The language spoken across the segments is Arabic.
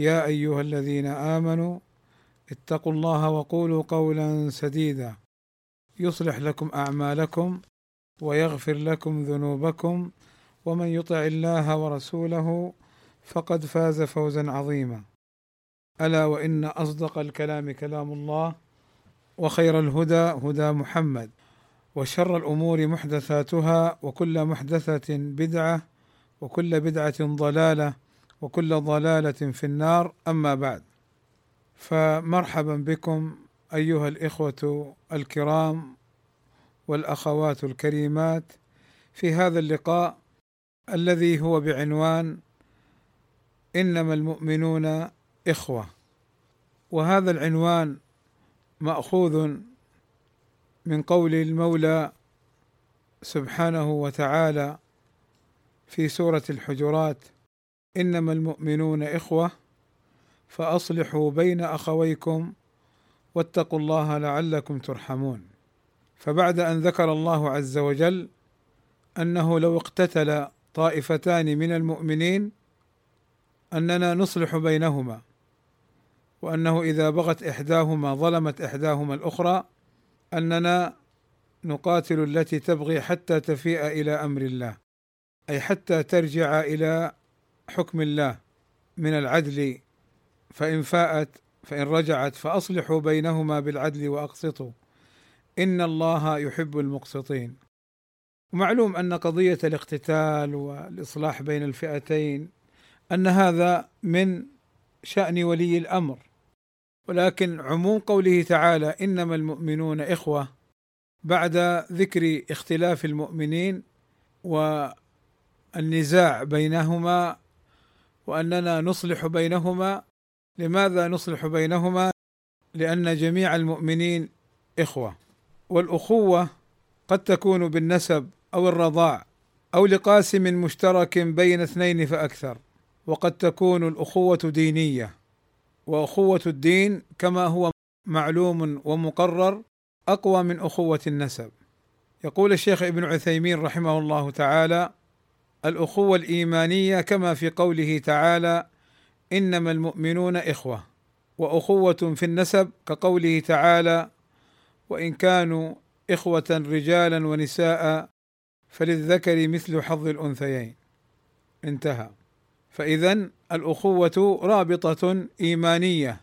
يا أيها الذين آمنوا اتقوا الله وقولوا قولا سديدا. يصلح لكم أعمالكم ويغفر لكم ذنوبكم ومن يطع الله ورسوله فقد فاز فوزا عظيما. ألا وإن أصدق الكلام كلام الله وخير الهدى هدى محمد وشر الأمور محدثاتها وكل محدثة بدعة وكل بدعة ضلالة وكل ضلالة في النار. أما بعد فمرحبا بكم أيها الإخوة الكرام والأخوات الكريمات في هذا اللقاء الذي هو بعنوان إنما المؤمنون إخوة. وهذا العنوان مأخوذ من قول المولى سبحانه وتعالى في سورة الحجرات إنما المؤمنون إخوة فأصلحوا بين أخويكم واتقوا الله لعلكم ترحمون. فبعد أن ذكر الله عز وجل أنه لو اقتتل طائفتان من المؤمنين أننا نصلح بينهما وأنه إذا بغت إحداهما ظلمت إحداهما الأخرى أننا نقاتل التي تبغي حتى تفيء إلى أمر الله أي حتى ترجع إلى حكم الله من العدل فإن فاءت فإن رجعت فأصلحوا بينهما بالعدل وأقسطوا. إن الله يحب المقسطين. ومعلوم أن قضية الاقتتال والإصلاح بين الفئتين أن هذا من شأن ولي الأمر. ولكن عموم قوله تعالى إنما المؤمنون إخوة بعد ذكر اختلاف المؤمنين والنزاع بينهما وأننا نصلح بينهما. لماذا نصلح بينهما؟ لأن جميع المؤمنين إخوة والأخوة قد تكون بالنسب أو الرضاع أو لقاسم مشترك بين اثنين فأكثر وقد تكون الأخوة دينية. وأخوة الدين كما هو معلوم ومقرر أقوى من أخوة النسب. يقول الشيخ ابن عثيمين رحمه الله تعالى الأخوة الإيمانية كما في قوله تعالى إنما المؤمنون إخوة وأخوة في النسب كقوله تعالى وإن كانوا إخوة رجالا ونساء فللذكر مثل حظ الأنثيين. انتهى. فاذا الأخوة رابطة إيمانية.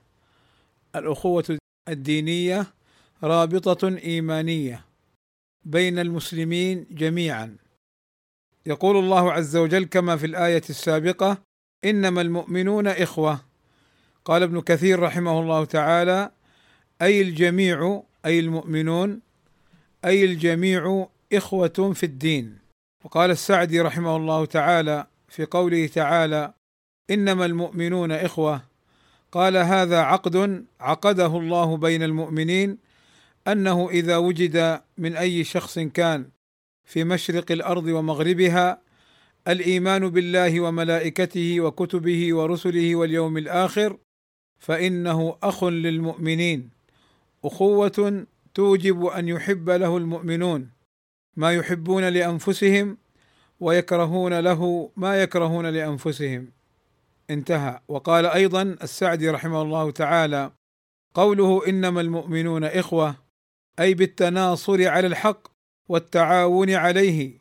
الأخوة الدينية رابطة إيمانية بين المسلمين جميعا. يقول الله عز وجل كما في الآية السابقة إنما المؤمنون إخوة. قال ابن كثير رحمه الله تعالى أي الجميع أي المؤمنون أي الجميع إخوة في الدين. وقال السعدي رحمه الله تعالى في قوله تعالى إنما المؤمنون إخوة. قال هذا عقد عقده الله بين المؤمنين أنه إذا وجد من أي شخص كان في مشرق الأرض ومغربها الإيمان بالله وملائكته وكتبه ورسله واليوم الآخر فإنه أخ للمؤمنين أخوة توجب أن يحب له المؤمنون ما يحبون لأنفسهم ويكرهون له ما يكرهون لأنفسهم. انتهى. وقال أيضا السعدي رحمه الله تعالى قوله إنما المؤمنون إخوة أي بالتناصر على الحق والتعاون عليه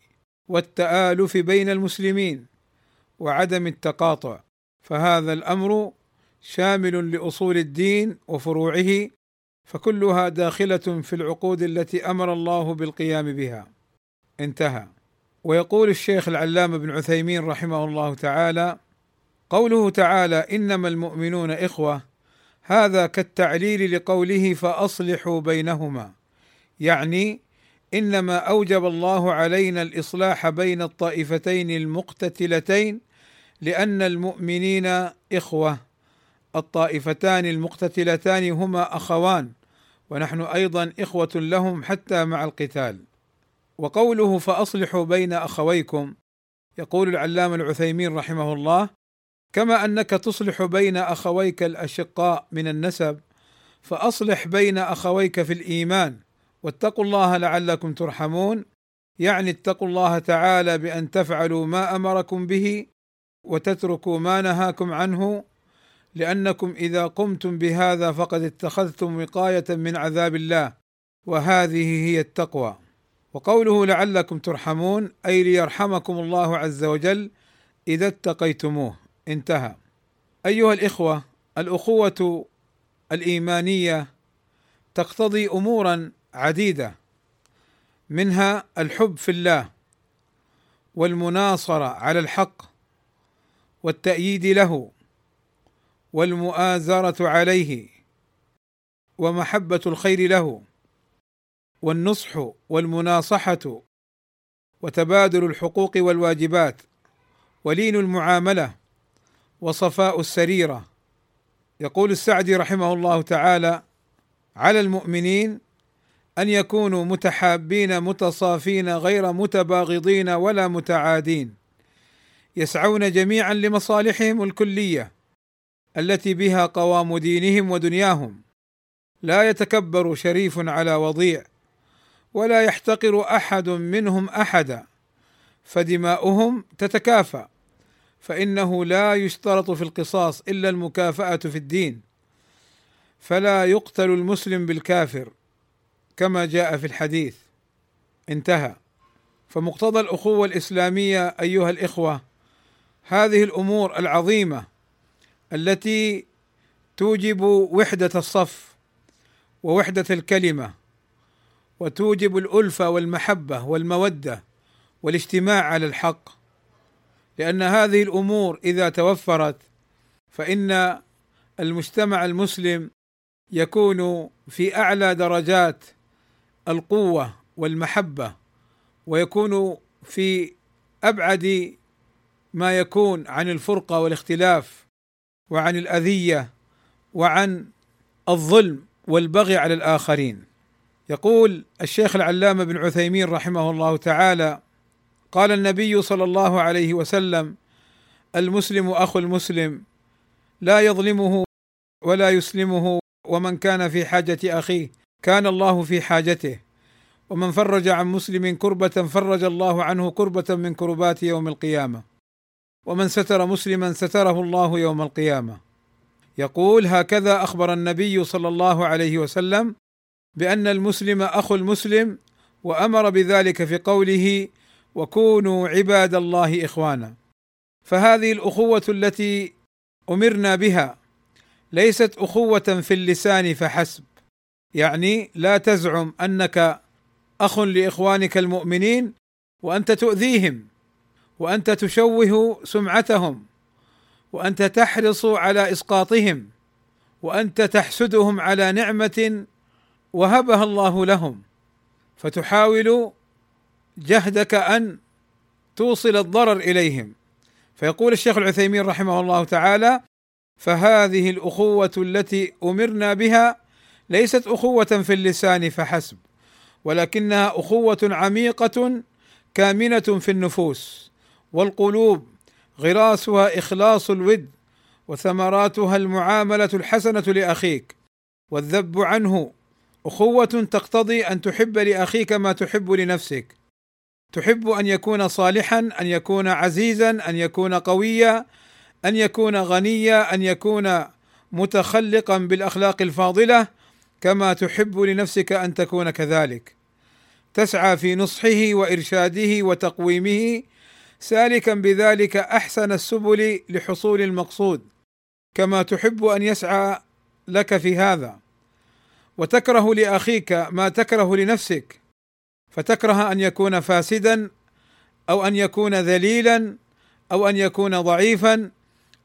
والتآلف بين المسلمين وعدم التقاطع. فهذا الأمر شامل لأصول الدين وفروعه فكلها داخلة في العقود التي أمر الله بالقيام بها. انتهى. ويقول الشيخ العلامة بن عثيمين رحمه الله تعالى قوله تعالى إنما المؤمنون إخوة هذا كالتعليل لقوله فأصلحوا بينهما. يعني إنما أوجب الله علينا الإصلاح بين الطائفتين المقتتلتين لأن المؤمنين إخوة. الطائفتان المقتتلتان هما أخوان ونحن أيضا إخوة لهم حتى مع القتال. وقوله فأصلحوا بين أخويكم يقول العلامة العثيمين رحمه الله كما أنك تصلح بين أخويك الأشقاء من النسب فأصلح بين أخويك في الإيمان واتقوا الله لعلكم ترحمون. يعني اتقوا الله تعالى بأن تفعلوا ما أمركم به وتتركوا ما نهاكم عنه لأنكم إذا قمتم بهذا فقد اتخذتم وقاية من عذاب الله وهذه هي التقوى. وقوله لعلكم ترحمون أي ليرحمكم الله عز وجل إذا اتقيتموه. انتهى. أيها الإخوة الأخوة الإيمانية تقتضي امورا عديدة منها الحب في الله والمناصرة على الحق والتأييد له والمؤازرة عليه ومحبة الخير له والنصح والمناصحة وتبادل الحقوق والواجبات ولين المعاملة وصفاء السريرة. يقول السعدي رحمه الله تعالى على المؤمنين أن يكونوا متحابين متصافين غير متباغضين ولا متعادين. يسعون جميعا لمصالحهم الكلية التي بها قوام دينهم ودنياهم. لا يتكبر شريف على وضيع ولا يحتقر أحد منهم أحدا. فدماؤهم تتكافى فإنه لا يشترط في القصاص إلا المكافأة في الدين. فلا يقتل المسلم بالكافر. كما جاء في الحديث. انتهى. فمقتضى الأخوة الإسلامية أيها الإخوة هذه الأمور العظيمة التي توجب وحدة الصف ووحدة الكلمة وتوجب الألفة والمحبة والمودة والاجتماع على الحق. لأن هذه الأمور إذا توفرت فإن المجتمع المسلم يكون في أعلى درجات القوة والمحبة ويكون في أبعد ما يكون عن الفرقة والاختلاف وعن الأذية وعن الظلم والبغي على الآخرين. يقول الشيخ العلامة بن عثيمين رحمه الله تعالى قال النبي صلى الله عليه وسلم المسلم أخو المسلم لا يظلمه ولا يسلمه ومن كان في حاجة أخيه. كان الله في حاجته. ومن فرج عن مسلم كربة فرج الله عنه كربة من كربات يوم القيامة. ومن ستر مسلما ستره الله يوم القيامة. يقول هكذا أخبر النبي صلى الله عليه وسلم بأن المسلم أخو المسلم وأمر بذلك في قوله وكونوا عباد الله إخوانا فهذه الأخوة التي أمرنا بها ليست أخوة في اللسان فحسب. يعني لا تزعم أنك أخ لإخوانك المؤمنين وأنت تؤذيهم وأنت تشوه سمعتهم وأنت تحرص على إسقاطهم وأنت تحسدهم على نعمة وهبها الله لهم. فتحاول جهدك أن توصل الضرر إليهم. فيقول الشيخ العثيمين رحمه الله تعالى فهذه الأخوة التي أمرنا بها ليست أخوة في اللسان فحسب ولكنها أخوة عميقة كامنة في النفوس والقلوب غراسها إخلاص الود وثمراتها المعاملة الحسنة لأخيك والذب عنه. أخوة تقتضي أن تحب لأخيك ما تحب لنفسك. تحب أن يكون صالحا أن يكون عزيزا أن يكون قويا أن يكون غنيا أن يكون متخلقا بالأخلاق الفاضلة. كما تحب لنفسك أن تكون كذلك. تسعى في نصحه وإرشاده وتقويمه سالكا بذلك أحسن السبل لحصول المقصود. كما تحب أن يسعى لك في هذا. وتكره لأخيك ما تكره لنفسك. فتكره أن يكون فاسدا أو أن يكون ذليلا أو أن يكون ضعيفا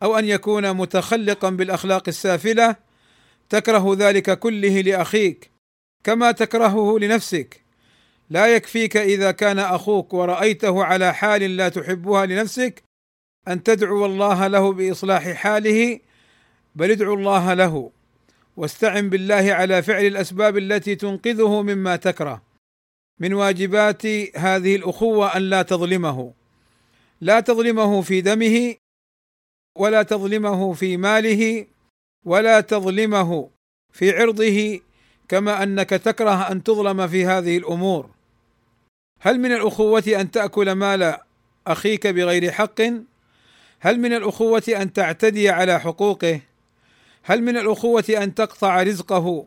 أو أن يكون متخلقا بالأخلاق السافلة. تكره ذلك كله لأخيك كما تكرهه لنفسك. لا يكفيك إذا كان أخوك ورأيته على حال لا تحبها لنفسك أن تدعو الله له بإصلاح حاله بل ادعو الله له واستعن بالله على فعل الأسباب التي تنقذه مما تكره. من واجبات هذه الأخوة أن لا تظلمه. لا تظلمه في دمه ولا تظلمه في ماله ولا تظلمه في عرضه كما أنك تكره أن تظلم في هذه الأمور. هل من الأخوة أن تأكل مال أخيك بغير حق؟ هل من الأخوة أن تعتدي على حقوقه؟ هل من الأخوة أن تقطع رزقه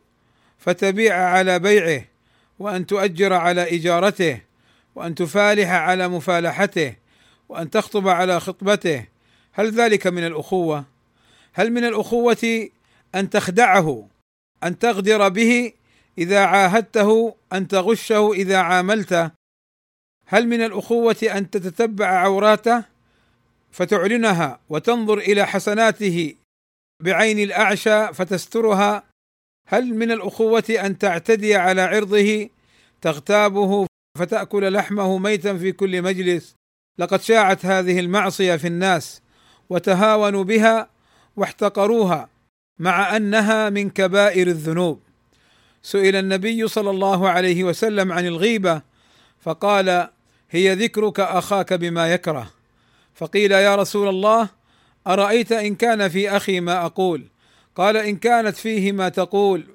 فتبيع على بيعه وأن تؤجر على إجارته وأن تفالح على مفالحته وأن تخطب على خطبته؟ هل ذلك من الأخوة؟ هل من الأخوة أن تخدعه أن تغدر به إذا عاهدته أن تغشه إذا عاملته؟ هل من الأخوة أن تتتبع عوراته فتعلنها وتنظر إلى حسناته بعين الأعشى فتسترها؟ هل من الأخوة أن تعتدي على عرضه تغتابه فتأكل لحمه ميتا في كل مجلس؟ لقد شاعت هذه المعصية في الناس وتهاونوا بها واحتقروها مع أنها من كبائر الذنوب. سئل النبي صلى الله عليه وسلم عن الغيبة فقال هي ذكرك أخاك بما يكره. فقيل يا رسول الله أرأيت إن كان في أخي ما أقول؟ قال إن كانت فيه ما تقول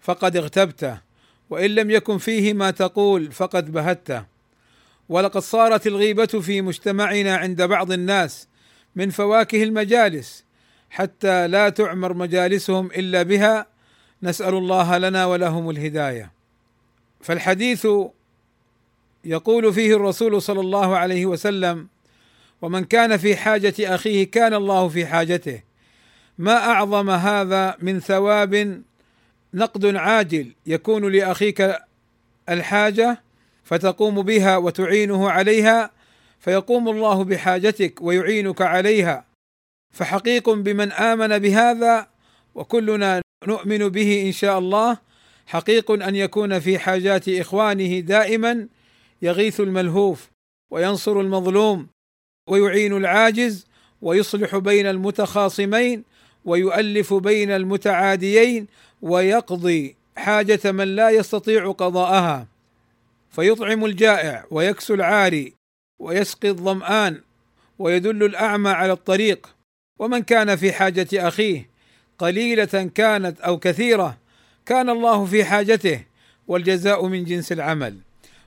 فقد اغتبته وإن لم يكن فيه ما تقول فقد بهته. ولقد صارت الغيبة في مجتمعنا عند بعض الناس من فواكه المجالس حتى لا تعمر مجالسهم إلا بها. نسأل الله لنا ولهم الهداية. فالحديث يقول فيه الرسول صلى الله عليه وسلم ومن كان في حاجة أخيه كان الله في حاجته. ما أعظم هذا من ثواب نقد عاجل يكون لأخيك الحاجة فتقوم بها وتعينه عليها فيقوم الله بحاجتك ويعينك عليها فحقيق بمن آمن بهذا وكلنا نؤمن به إن شاء الله. حقيق أن يكون في حاجات إخوانه دائما يغيث الملهوف وينصر المظلوم ويعين العاجز ويصلح بين المتخاصمين ويؤلف بين المتعاديين ويقضي حاجة من لا يستطيع قضاءها. فيطعم الجائع ويكسو العاري ويسقي الظمآن ويدل الأعمى على الطريق. ومن كان في حاجة أخيه قليلة كانت أو كثيرة كان الله في حاجته والجزاء من جنس العمل.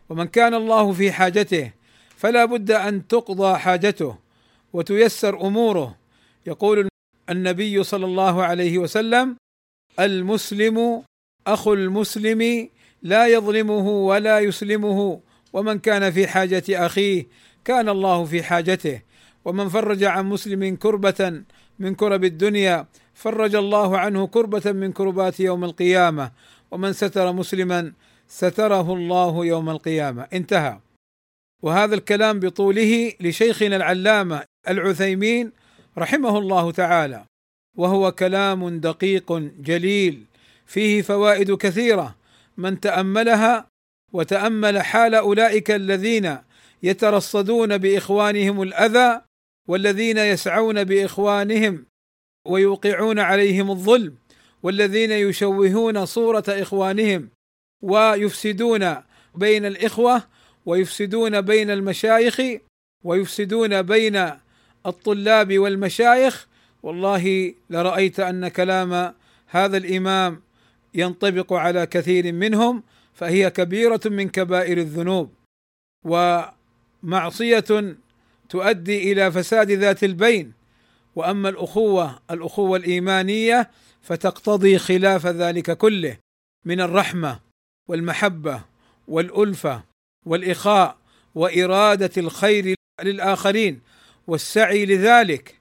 ومن كان الله في حاجته فلا بد أن تقضى حاجته وتيسر أموره. يقول النبي صلى الله عليه وسلم المسلم أخو المسلم لا يظلمه ولا يسلمه ومن كان في حاجة أخيه كان الله في حاجته ومن فرج عن مسلم كربة من كرب الدنيا فرج الله عنه كربة من كربات يوم القيامة. ومن ستر مسلما ستره الله يوم القيامة. انتهى. وهذا الكلام بطوله لشيخنا العلامة العثيمين رحمه الله تعالى. وهو كلام دقيق جليل. فيه فوائد كثيرة. من تأملها وتأمل حال أولئك الذين يترصدون بإخوانهم الأذى والذين يسعون بإخوانهم ويوقعون عليهم الظلم والذين يشوهون صورة إخوانهم ويفسدون بين الإخوة ويفسدون بين المشايخ ويفسدون بين الطلاب والمشايخ. والله لرأيت أن كلام هذا الإمام ينطبق على كثير منهم فهي كبيرة من كبائر الذنوب ومعصية تؤدي إلى فساد ذات البين. وأما الأخوة الأخوة الإيمانية فتقتضي خلاف ذلك كله من الرحمة والمحبة والألفة والإخاء وإرادة الخير للآخرين والسعي لذلك.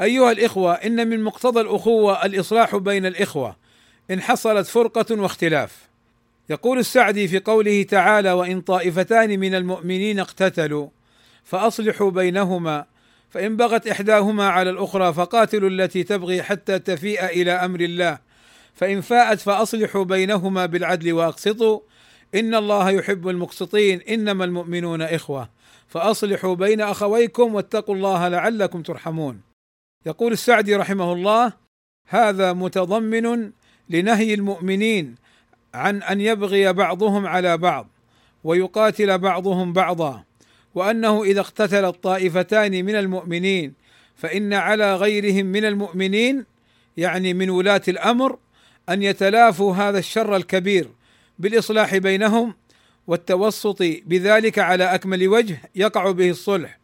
أيها الإخوة إن من مقتضى الأخوة الإصلاح بين الإخوة إن حصلت فرقة واختلاف. يقول السعدي في قوله تعالى وإن طائفتان من المؤمنين اقتتلوا فأصلحوا بينهما. فإن بغت إحداهما على الأخرى فقاتلوا التي تبغي حتى تفيء إلى أمر الله. فإن فاءت فأصلحوا بينهما بالعدل وأقسطوا. إن الله يحب المقسطين. إنما المؤمنون إخوة. فأصلحوا بين أخويكم واتقوا الله لعلكم ترحمون. يقول السعدي رحمه الله هذا متضمن لنهي المؤمنين عن أن يبغي بعضهم على بعض ويقاتل بعضهم بعضا. وأنه إذا اقتتل الطائفتان من المؤمنين فإن على غيرهم من المؤمنين يعني من ولاة الأمر أن يتلافوا هذا الشر الكبير بالإصلاح بينهم والتوسط بذلك على أكمل وجه يقع به الصلح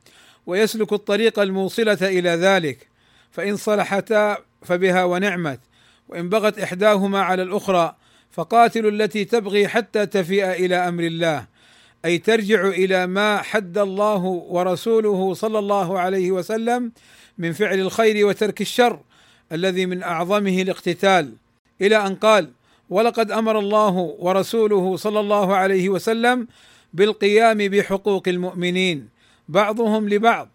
ويسلك الطريق الموصلة إلى ذلك. فإن صلحتا فبها ونعمت وإن بغت إحداهما على الأخرى فقاتلوا التي تبغي حتى تفيء إلى أمر الله. أي ترجع إلى ما حد الله ورسوله صلى الله عليه وسلم من فعل الخير وترك الشر الذي من أعظمه الاقتتال. إلى أن قال ولقد أمر الله ورسوله صلى الله عليه وسلم بالقيام بحقوق المؤمنين بعضهم لبعض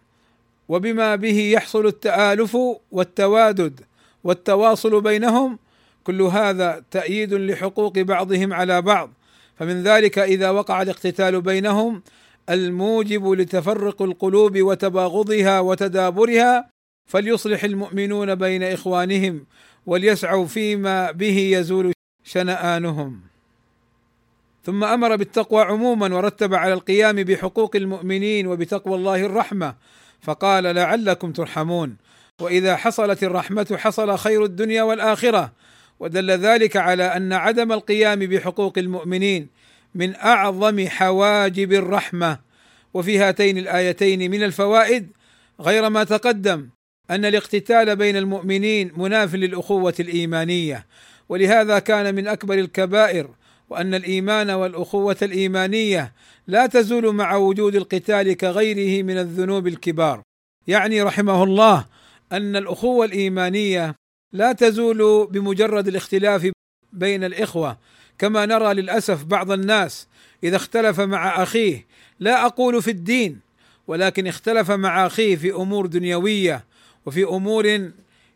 وبما به يحصل التآلف والتوادد والتواصل بينهم كل هذا تأييد لحقوق بعضهم على بعض فمن ذلك إذا وقع الاقتتال بينهم الموجب لتفرق القلوب وتباغضها وتدابرها فليصلح المؤمنون بين إخوانهم وليسعوا فيما به يزول شنآنهم. ثم أمر بالتقوى عموما ورتب على القيام بحقوق المؤمنين وبتقوى الله الرحمة فقال لعلكم ترحمون. وإذا حصلت الرحمة حصل خير الدنيا والآخرة. ودل ذلك على أن عدم القيام بحقوق المؤمنين من أعظم حواجب الرحمة. وفي هاتين الآيتين من الفوائد غير ما تقدم أن الاقتتال بين المؤمنين مناف للأخوة الإيمانية. ولهذا كان من أكبر الكبائر وأن الإيمان والأخوة الإيمانية لا تزول مع وجود القتال كغيره من الذنوب الكبار. يعني رحمه الله أن الأخوة الإيمانية لا تزول بمجرد الاختلاف بين الإخوة كما نرى للأسف بعض الناس إذا اختلف مع أخيه لا أقول في الدين ولكن اختلف مع أخيه في أمور دنيوية وفي أمور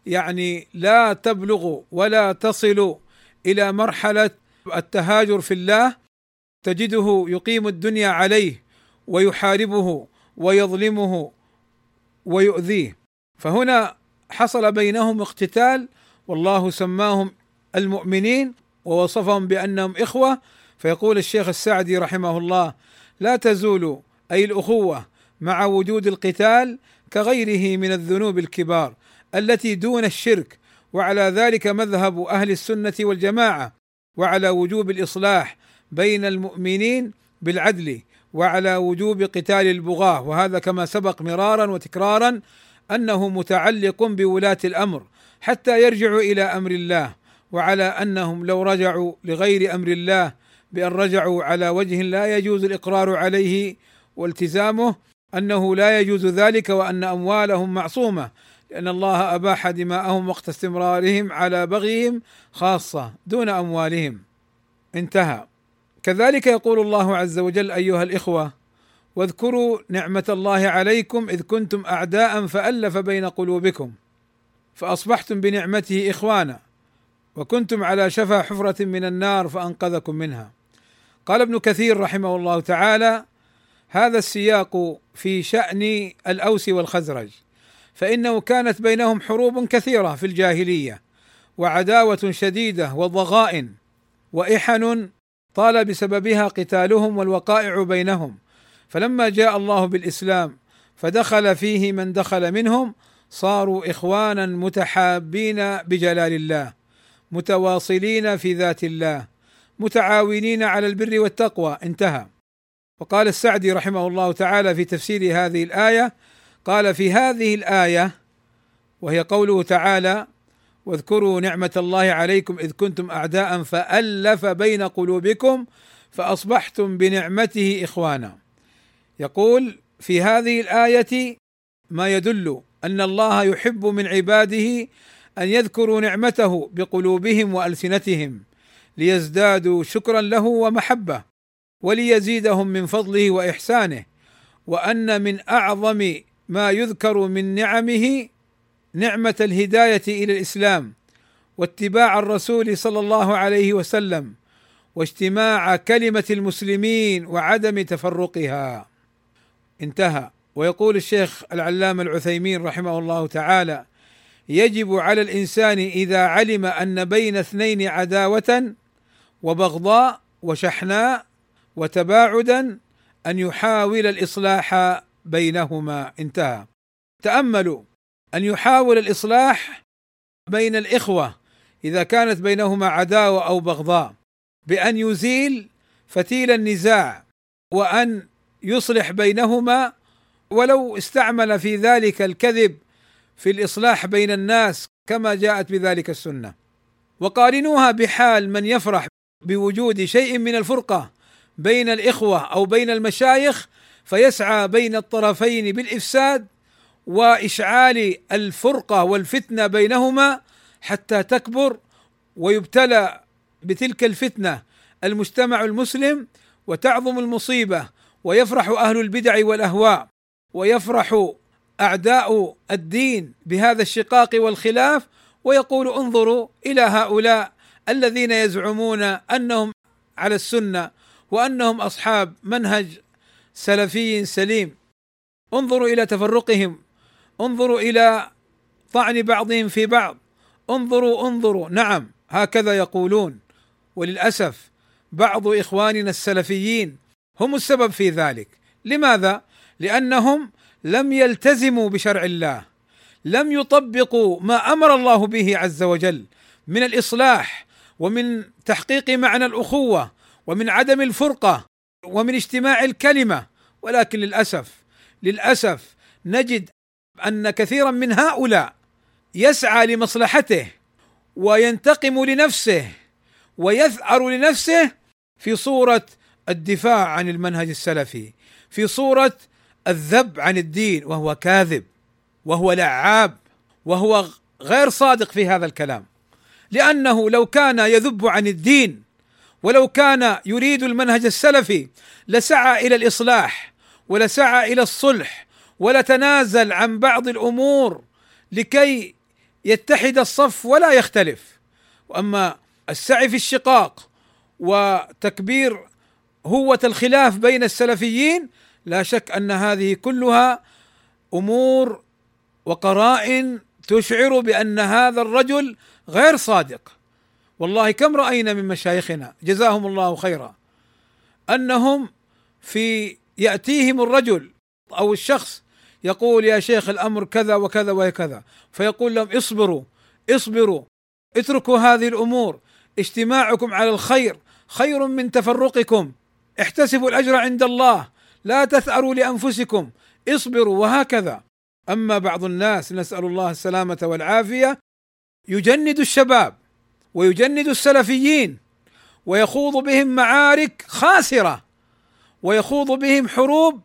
يعني لا تبلغ ولا تصل إلى مرحلة التهاجر في الله تجده يقيم الدنيا عليه ويحاربه ويظلمه ويؤذيه. فهنا حصل بينهم اقتتال والله سماهم المؤمنين ووصفهم بأنهم إخوة. فيقول الشيخ السعدي رحمه الله لا تزول أي الأخوة مع وجود القتال كغيره من الذنوب الكبار التي دون الشرك وعلى ذلك مذهب أهل السنة والجماعة وعلى وجوب الإصلاح بين المؤمنين بالعدل وعلى وجوب قتال البغاة. وهذا كما سبق مرارا وتكرارا أنه متعلق بولاة الأمر حتى يرجعوا إلى أمر الله وعلى أنهم لو رجعوا لغير أمر الله بأن رجعوا على وجه لا يجوز الإقرار عليه والتزامه أنه لا يجوز ذلك وأن أموالهم معصومة لأن الله أباح دماءهم وقت استمرارهم على بغيهم خاصة دون أموالهم. انتهى. كذلك يقول الله عز وجل أيها الإخوة واذكروا نعمة الله عليكم إذ كنتم أعداء فألف بين قلوبكم فأصبحتم بنعمته إخوانا وكنتم على شفا حفرة من النار فأنقذكم منها. قال ابن كثير رحمه الله تعالى هذا السياق في شأن الأوس والخزرج فإنه كانت بينهم حروب كثيرة في الجاهلية وعداوة شديدة وضغائن وإحن طال بسببها قتالهم والوقائع بينهم فلما جاء الله بالإسلام فدخل فيه من دخل منهم صاروا إخوانا متحابين بجلال الله متواصلين في ذات الله متعاونين على البر والتقوى. انتهى. وقال السعدي رحمه الله تعالى في تفسير هذه الآية قال في هذه الآية وهي قوله تعالى واذكروا نعمة الله عليكم إذ كنتم أعداء فألف بين قلوبكم فأصبحتم بنعمته إخوانا. يقول في هذه الآية ما يدل أن الله يحب من عباده أن يذكروا نعمته بقلوبهم وألسنتهم ليزدادوا شكرا له ومحبة وليزيدهم من فضله وإحسانه وأن من أعظم ما يذكر من نعمه نعمة الهداية إلى الإسلام واتباع الرسول صلى الله عليه وسلم واجتماع كلمة المسلمين وعدم تفرقها. انتهى. ويقول الشيخ العلامة العثيمين رحمه الله تعالى يجب على الإنسان إذا علم أن بين اثنين عداوة وبغضاء وشحناء وتباعدا أن يحاول الإصلاح بينهما. انتهى. تأملوا أن يحاول الإصلاح بين الإخوة إذا كانت بينهما عداوة أو بغضاء بأن يزيل فتيل النزاع وأن يصلح بينهما ولو استعمل في ذلك الكذب في الإصلاح بين الناس كما جاءت بذلك السنة. وقارنوها بحال من يفرح بوجود شيء من الفرقة بين الإخوة أو بين المشايخ فيسعى بين الطرفين بالإفساد وإشعال الفرقة والفتنة بينهما حتى تكبر ويبتلى بتلك الفتنة المجتمع المسلم وتعظم المصيبة ويفرح أهل البدع والأهواء ويفرح أعداء الدين بهذا الشقاق والخلاف ويقول انظروا إلى هؤلاء الذين يزعمون أنهم على السنة وأنهم أصحاب منهج سلفي سليم. انظروا إلى تفرقهم انظروا إلى طعن بعضهم في بعض انظروا انظروا نعم هكذا يقولون. وللأسف بعض إخواننا السلفيين هم السبب في ذلك. لماذا؟ لأنهم لم يلتزموا بشرع الله لم يطبقوا ما أمر الله به عز وجل من الإصلاح ومن تحقيق معنى الأخوة ومن عدم الفرقة ومن اجتماع الكلمة. ولكن للأسف للأسف نجد أن كثيرا من هؤلاء يسعى لمصلحته وينتقم لنفسه ويثأر لنفسه في صورة الدفاع عن المنهج السلفي في صورة الذب عن الدين وهو كاذب وهو لعاب وهو غير صادق في هذا الكلام. لأنه لو كان يذب عن الدين ولو كان يريد المنهج السلفي لسعى إلى الإصلاح ولسعى إلى الصلح ولتنازل عن بعض الأمور لكي يتحد الصف ولا يختلف. وأما السعي في الشقاق وتكبير هوة الخلاف بين السلفيين لا شك أن هذه كلها أمور وقرائن تشعر بأن هذا الرجل غير صادق. والله كم رأينا من مشايخنا جزاهم الله خيرا أنهم في يأتيهم الرجل أو الشخص يقول يا شيخ الأمر كذا وكذا وكذا فيقول لهم اصبروا اصبروا اتركوا هذه الأمور اجتماعكم على الخير خير من تفرقكم. احتسبوا الأجر عند الله لا تثأروا لأنفسكم اصبروا وهكذا. أما بعض الناس نسأل الله السلامة والعافية يجند الشباب ويجند السلفيين ويخوض بهم معارك خاسرة ويخوض بهم حروب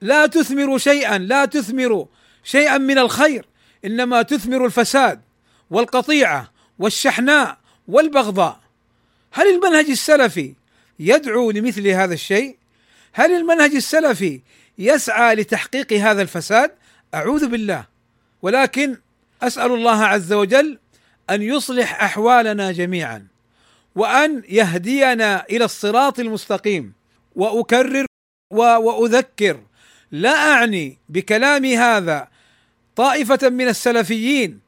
لا تثمر شيئا لا تثمر شيئا من الخير إنما تثمر الفساد والقطيعة والشحناء والبغضاء. هل المنهج السلفي يدعو لمثل هذا الشيء؟ هل المنهج السلفي يسعى لتحقيق هذا الفساد؟ أعوذ بالله ولكن أسأل الله عز وجل أن يصلح أحوالنا جميعا وأن يهدينا إلى الصراط المستقيم وأكرر وأذكر لا أعني بكلامي هذا طائفة من السلفيين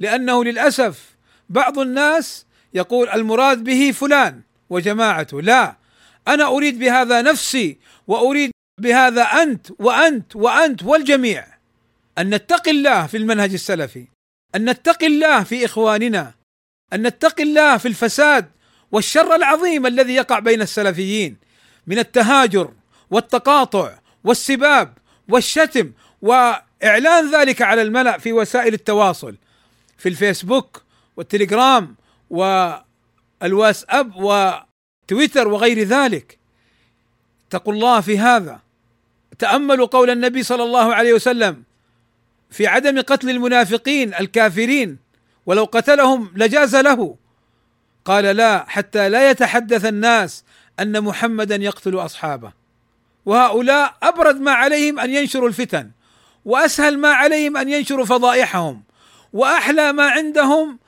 لأنه للأسف بعض الناس يقول المراد به فلان وجماعته. لا أنا أريد بهذا نفسي وأريد بهذا أنت وأنت وأنت والجميع. أن نتقي الله في المنهج السلفي أن نتقي الله في إخواننا أن نتقي الله في الفساد والشر العظيم الذي يقع بين السلفيين من التهاجر والتقاطع والسباب والشتم وإعلان ذلك على الملأ في وسائل التواصل في الفيسبوك والتليجرام والواتساب وتويتر وغير ذلك. اتقوا الله في هذا. تأملوا قول النبي صلى الله عليه وسلم في عدم قتل المنافقين الكافرين ولو قتلهم لجاز له. قال لا حتى لا يتحدث الناس أن محمدا يقتل أصحابه. وهؤلاء ابرد ما عليهم أن ينشروا الفتن وأسهل ما عليهم أن ينشروا فضائحهم وأحلى ما عندهم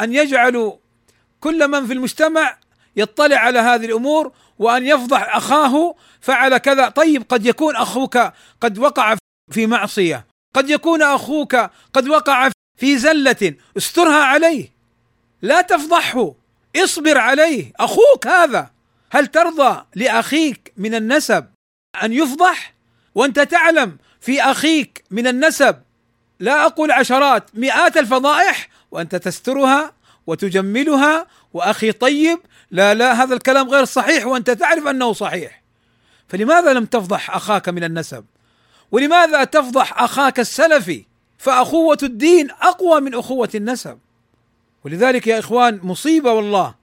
أن يجعلوا كل من في المجتمع يطلع على هذه الأمور وأن يفضح أخاه فعل كذا. طيب قد يكون أخوك قد وقع في معصية قد يكون أخوك قد وقع في زلة استرها عليه. لا تفضحه اصبر عليه. أخوك هذا هل ترضى لأخيك من النسب أن يفضح؟ وأنت تعلم في أخيك من النسب لا أقول عشرات مئات الفضائح وأنت تسترها وتجملها وأخي طيب لا لا هذا الكلام غير صحيح وأنت تعرف أنه صحيح. فلماذا لم تفضح أخاك من النسب؟ ولماذا تفضح أخاك السلفي؟ فأخوة الدين أقوى من أخوة النسب. ولذلك يا إخوان مصيبة والله.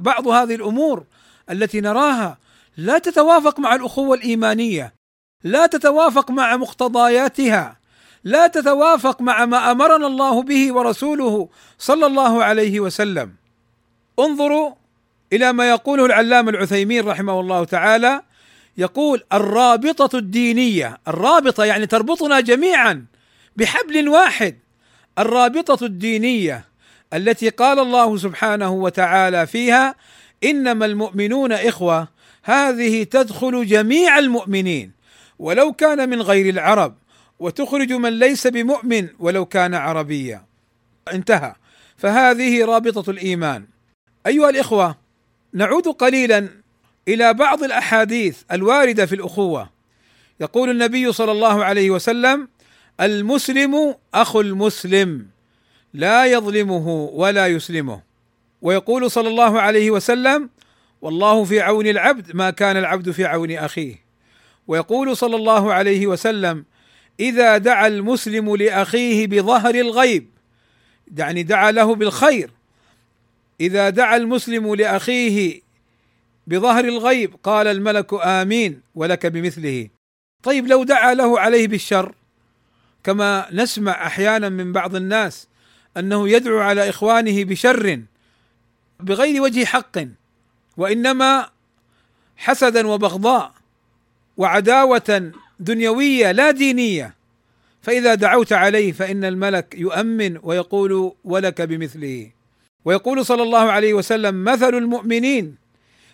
بعض هذه الأمور التي نراها لا تتوافق مع الأخوة الإيمانية لا تتوافق مع مقتضياتها. لا تتوافق مع ما أمرنا الله به ورسوله صلى الله عليه وسلم. انظروا إلى ما يقوله العلامة العثيمين رحمه الله تعالى. يقول الرابطة الدينية الرابطة يعني تربطنا جميعا بحبل واحد. الرابطة الدينية التي قال الله سبحانه وتعالى فيها إنما المؤمنون إخوة هذه تدخل جميع المؤمنين. ولو كان من غير العرب وتخرج من ليس بمؤمن ولو كان عربيا. انتهى. فهذه رابطة الإيمان. أيها الإخوة نعود قليلا إلى بعض الأحاديث الواردة في الأخوة. يقول النبي صلى الله عليه وسلم المسلم اخو المسلم لا يظلمه ولا يسلمه. ويقول صلى الله عليه وسلم والله في عون العبد ما كان العبد في عون أخيه. ويقول صلى الله عليه وسلم إذا دعا المسلم لأخيه بظهر الغيب يعني دعا له بالخير. إذا دعا المسلم لأخيه بظهر الغيب قال الملك آمين ولك بمثله. طيب لو دعا له عليه بالشر كما نسمع أحيانا من بعض الناس أنه يدعو على إخوانه بشر بغير وجه حق وإنما حسدا وبغضاء وعداوة دنيوية لا دينية. فإذا دعوت عليه فإن الملك يؤمن ويقول ولك بمثله. ويقول صلى الله عليه وسلم مثل المؤمنين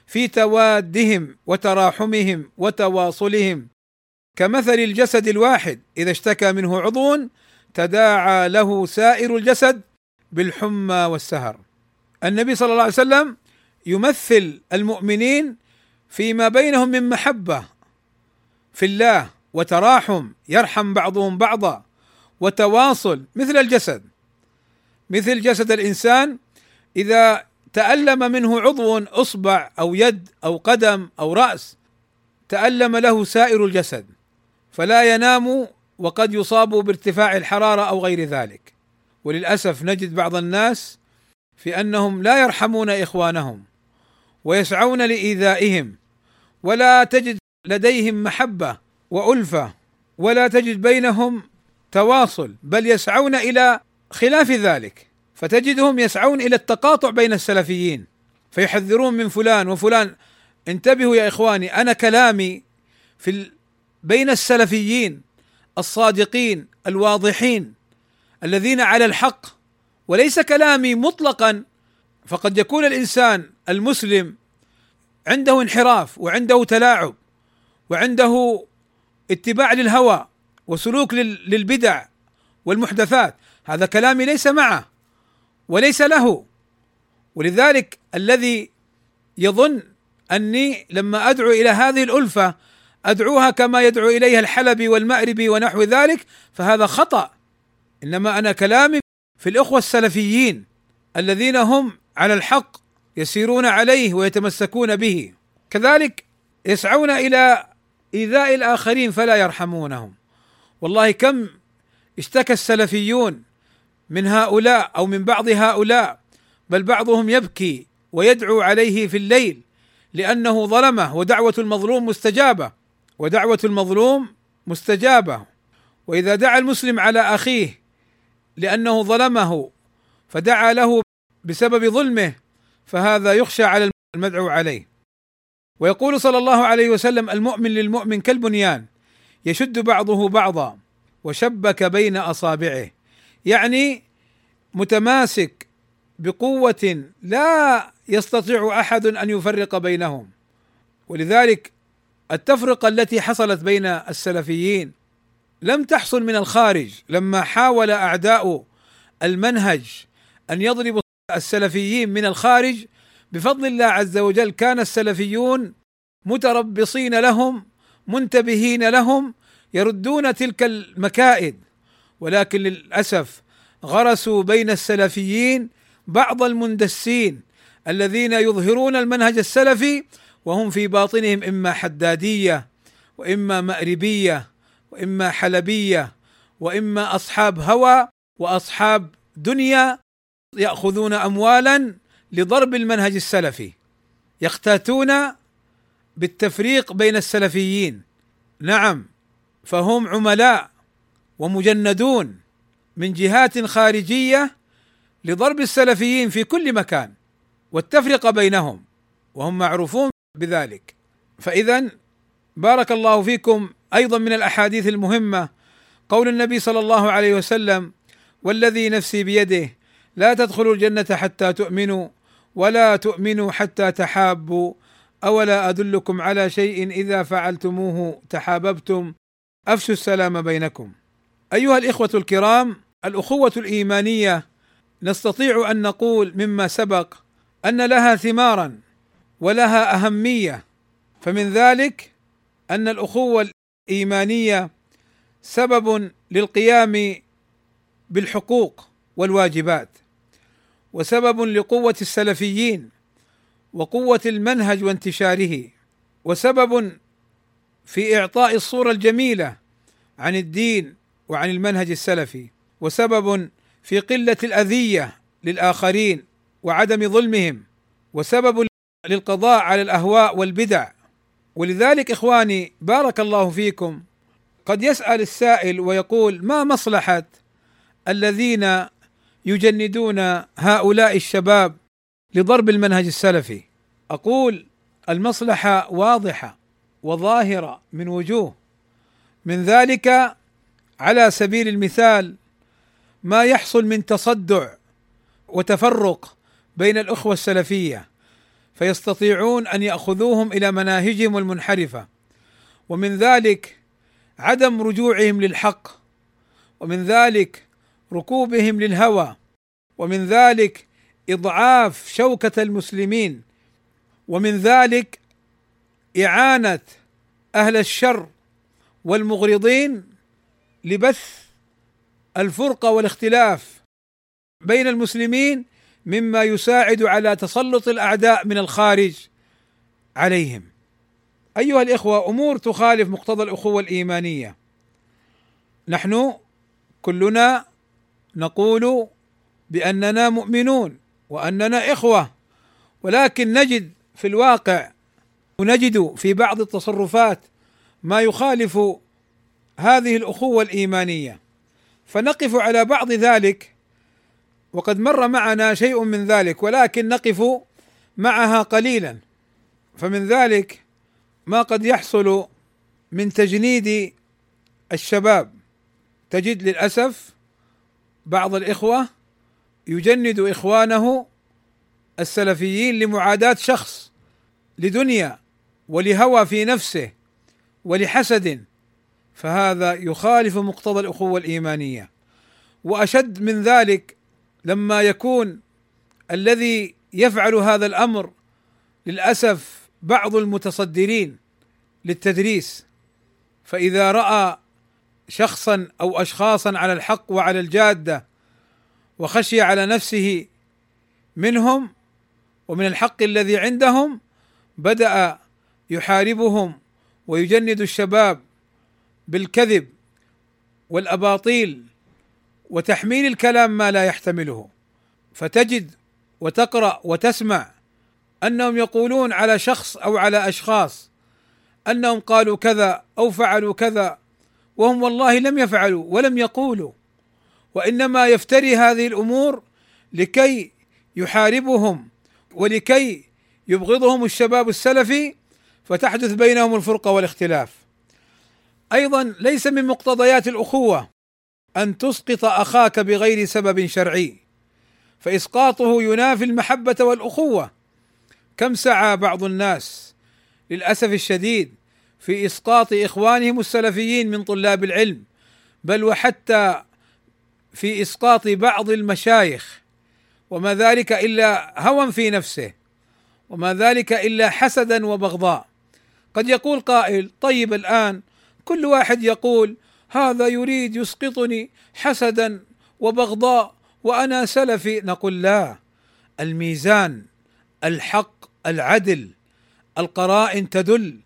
في توادهم وتراحمهم وتواصلهم كمثل الجسد الواحد. إذا اشتكى منه عضو تداعى له سائر الجسد بالحمى والسهر. النبي صلى الله عليه وسلم يمثل المؤمنين فيما بينهم من محبة في الله وتراحم يرحم بعضهم بعضا وتواصل مثل الجسد. مثل جسد الإنسان إذا تألم منه عضو أصبع أو يد أو قدم أو رأس تألم له سائر الجسد فلا ينام وقد يصاب بارتفاع الحرارة أو غير ذلك. وللأسف نجد بعض الناس في أنهم لا يرحمون إخوانهم ويسعون لإيذائهم ولا تجد لديهم محبة وألفة ولا تجد بينهم تواصل بل يسعون إلى خلاف ذلك. فتجدهم يسعون إلى التقاطع بين السلفيين فيحذرون من فلان وفلان. انتبهوا يا إخواني أنا كلامي في بين السلفيين الصادقين الواضحين الذين على الحق وليس كلامي مطلقا. فقد يكون الإنسان المسلم عنده انحراف وعنده تلاعب وعنده اتباع للهوى وسلوك للبدع والمحدثات. هذا كلامي ليس معه وليس له. ولذلك الذي يظن أني لما أدعو إلى هذه الألفة أدعوها كما يدعو إليها الحلبي والمأربي ونحو ذلك فهذا خطأ. إنما أنا كلامي في الإخوة السلفيين الذين هم على الحق يسيرون عليه ويتمسكون به. كذلك يسعون إلى إيذاء الآخرين فلا يرحمونهم. والله كم اشتكى السلفيون من هؤلاء أو من بعض هؤلاء بل بعضهم يبكي ويدعو عليه في الليل لأنه ظلمه ودعوة المظلوم مستجابة ودعوة المظلوم مستجابة. وإذا دعا المسلم على أخيه لأنه ظلمه فدعا له بسبب ظلمه فهذا يخشى على المدعو عليه. ويقول صلى الله عليه وسلم المؤمن للمؤمن كالبنيان يشد بعضه بعضا وشبك بين أصابعه. يعني متماسك بقوة لا يستطيع أحد أن يفرق بينهم. ولذلك التفرقة التي حصلت بين السلفيين لم تحصل من الخارج لما حاول أعداء المنهج أن يضربوا السلفيين من الخارج بفضل الله عز وجل كان السلفيون متربصين لهم منتبهين لهم يردون تلك المكائد. ولكن للأسف غرسوا بين السلفيين بعض المندسين الذين يظهرون المنهج السلفي وهم في باطنهم إما حدادية وإما مأربية وإما حلبية وإما أصحاب هوى وأصحاب دنيا يأخذون اموالا لضرب المنهج السلفي. يختاتون بالتفريق بين السلفيين. نعم فهم عملاء ومجندون من جهات خارجية لضرب السلفيين في كل مكان والتفرقة بينهم وهم معروفون بذلك. فإذا بارك الله فيكم أيضا من الأحاديث المهمة. قول النبي صلى الله عليه وسلم والذي نفسي بيده لا تدخلوا الجنة حتى تؤمنوا ولا تؤمنوا حتى تحابوا. أولا أدلكم على شيء إذا فعلتموه تحاببتم. أفشوا السلام بينكم. أيها الإخوة الكرام الأخوة الإيمانية نستطيع أن نقول مما سبق أن لها ثمارا ولها أهمية. فمن ذلك أن الأخوة الإيمانية سبب للقيام بالحقوق والواجبات. وسبب لقوة السلفيين وقوة المنهج وانتشاره وسبب في إعطاء الصورة الجميلة عن الدين وعن المنهج السلفي وسبب في قلة الأذية للآخرين وعدم ظلمهم وسبب للقضاء على الأهواء والبدع. ولذلك إخواني بارك الله فيكم قد يسأل السائل ويقول ما مصلحة الذين يجندون هؤلاء الشباب لضرب المنهج السلفي. أقول المصلحة واضحة وظاهرة من وجوه. من ذلك على سبيل المثال ما يحصل من تصدع وتفرق بين الأخوة السلفية فيستطيعون أن يأخذوهم إلى مناهجهم المنحرفة. ومن ذلك عدم رجوعهم للحق. ومن ذلك ركوبهم للهوى ومن ذلك إضعاف شوكة المسلمين ومن ذلك إعانة أهل الشر والمغرضين لبث الفرقة والاختلاف بين المسلمين مما يساعد على تسلط الأعداء من الخارج عليهم. أيها الإخوة أمور تخالف مقتضى الأخوة الإيمانية. نحن كلنا نقول بأننا مؤمنون وأننا إخوة ولكن نجد في الواقع ونجد في بعض التصرفات ما يخالف هذه الأخوة الإيمانية. فنقف على بعض ذلك وقد مر معنا شيء من ذلك ولكن نقف معها قليلا. فمن ذلك ما قد يحصل من تجنيد الشباب. تجد للأسف بعض الإخوة يجند إخوانه السلفيين لمعاداة شخص لدنيا ولهوى في نفسه ولحسد فهذا يخالف مقتضى الأخوة الإيمانية. وأشد من ذلك لما يكون الذي يفعل هذا الأمر للأسف بعض المتصدرين للتدريس فإذا رأى شخصا أو اشخاصا على الحق وعلى الجادة وخشي على نفسه منهم ومن الحق الذي عندهم بدأ يحاربهم ويجند الشباب بالكذب والأباطيل وتحميل الكلام ما لا يحتمله. فتجد وتقرأ وتسمع أنهم يقولون على شخص أو على أشخاص أنهم قالوا كذا أو فعلوا كذا وهم والله لم يفعلوا ولم يقولوا وإنما يفتري هذه الأمور لكي يحاربهم ولكي يبغضهم الشباب السلفي فتحدث بينهم الفرقة والاختلاف. أيضا ليس من مقتضيات الأخوة أن تسقط أخاك بغير سبب شرعي فإسقاطه ينافي المحبة والأخوة كم سعى بعض الناس للأسف الشديد في إسقاط إخوانهم السلفيين من طلاب العلم بل وحتى في إسقاط بعض المشايخ. وما ذلك إلا هوى في نفسه وما ذلك إلا حسدا وبغضاء. قد يقول قائل طيب الآن كل واحد يقول هذا يريد يسقطني حسدا وبغضاء وأنا سلفي. نقول لا الميزان الحق العدل القرائن تدل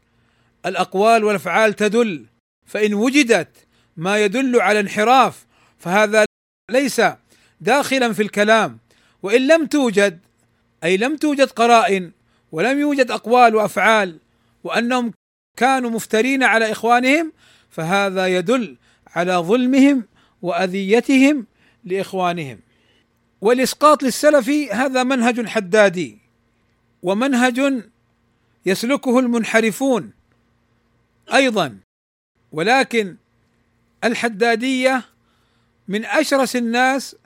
الأقوال والأفعال تدل فإن وجدت ما يدل على انحراف فهذا ليس داخلا في الكلام. وإن لم توجد أي لم توجد قرائن ولم يوجد أقوال وأفعال وأنهم كانوا مفترين على إخوانهم فهذا يدل على ظلمهم وأذيتهم لإخوانهم. والإسقاط للسلفي هذا منهج حدادي ومنهج يسلكه المنحرفون. أيضا. ولكن الحدادية من أشرس الناس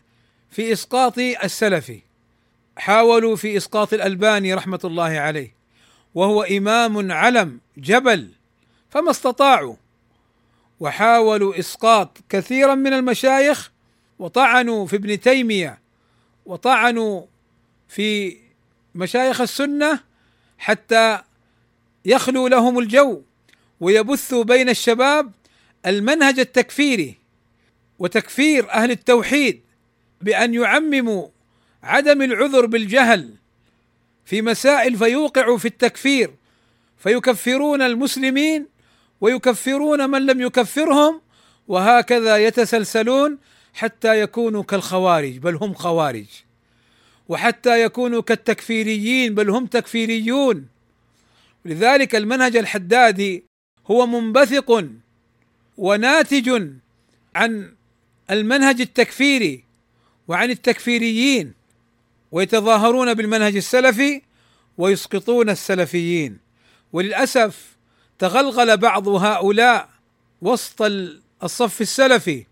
في إسقاط السلفي. حاولوا في إسقاط الألباني رحمة الله عليه. وهو إمام علم جبل فما استطاعوا. وحاولوا إسقاط كثيرا من المشايخ وطعنوا في ابن تيمية وطعنوا في مشايخ السنة حتى يخلو لهم الجو. ويبثوا بين الشباب المنهج التكفيري وتكفير أهل التوحيد بأن يعمموا عدم العذر بالجهل في مسائل فيوقعوا في التكفير فيكفرون المسلمين ويكفرون من لم يكفرهم وهكذا يتسلسلون حتى يكونوا كالخوارج بل هم خوارج. وحتى يكونوا كالتكفيريين بل هم تكفيريون. لذلك المنهج الحدادي هو منبثق وناتج عن المنهج التكفيري وعن التكفيريين ويتظاهرون بالمنهج السلفي ويسقطون السلفيين. وللأسف تغلغل بعض هؤلاء وسط الصف السلفي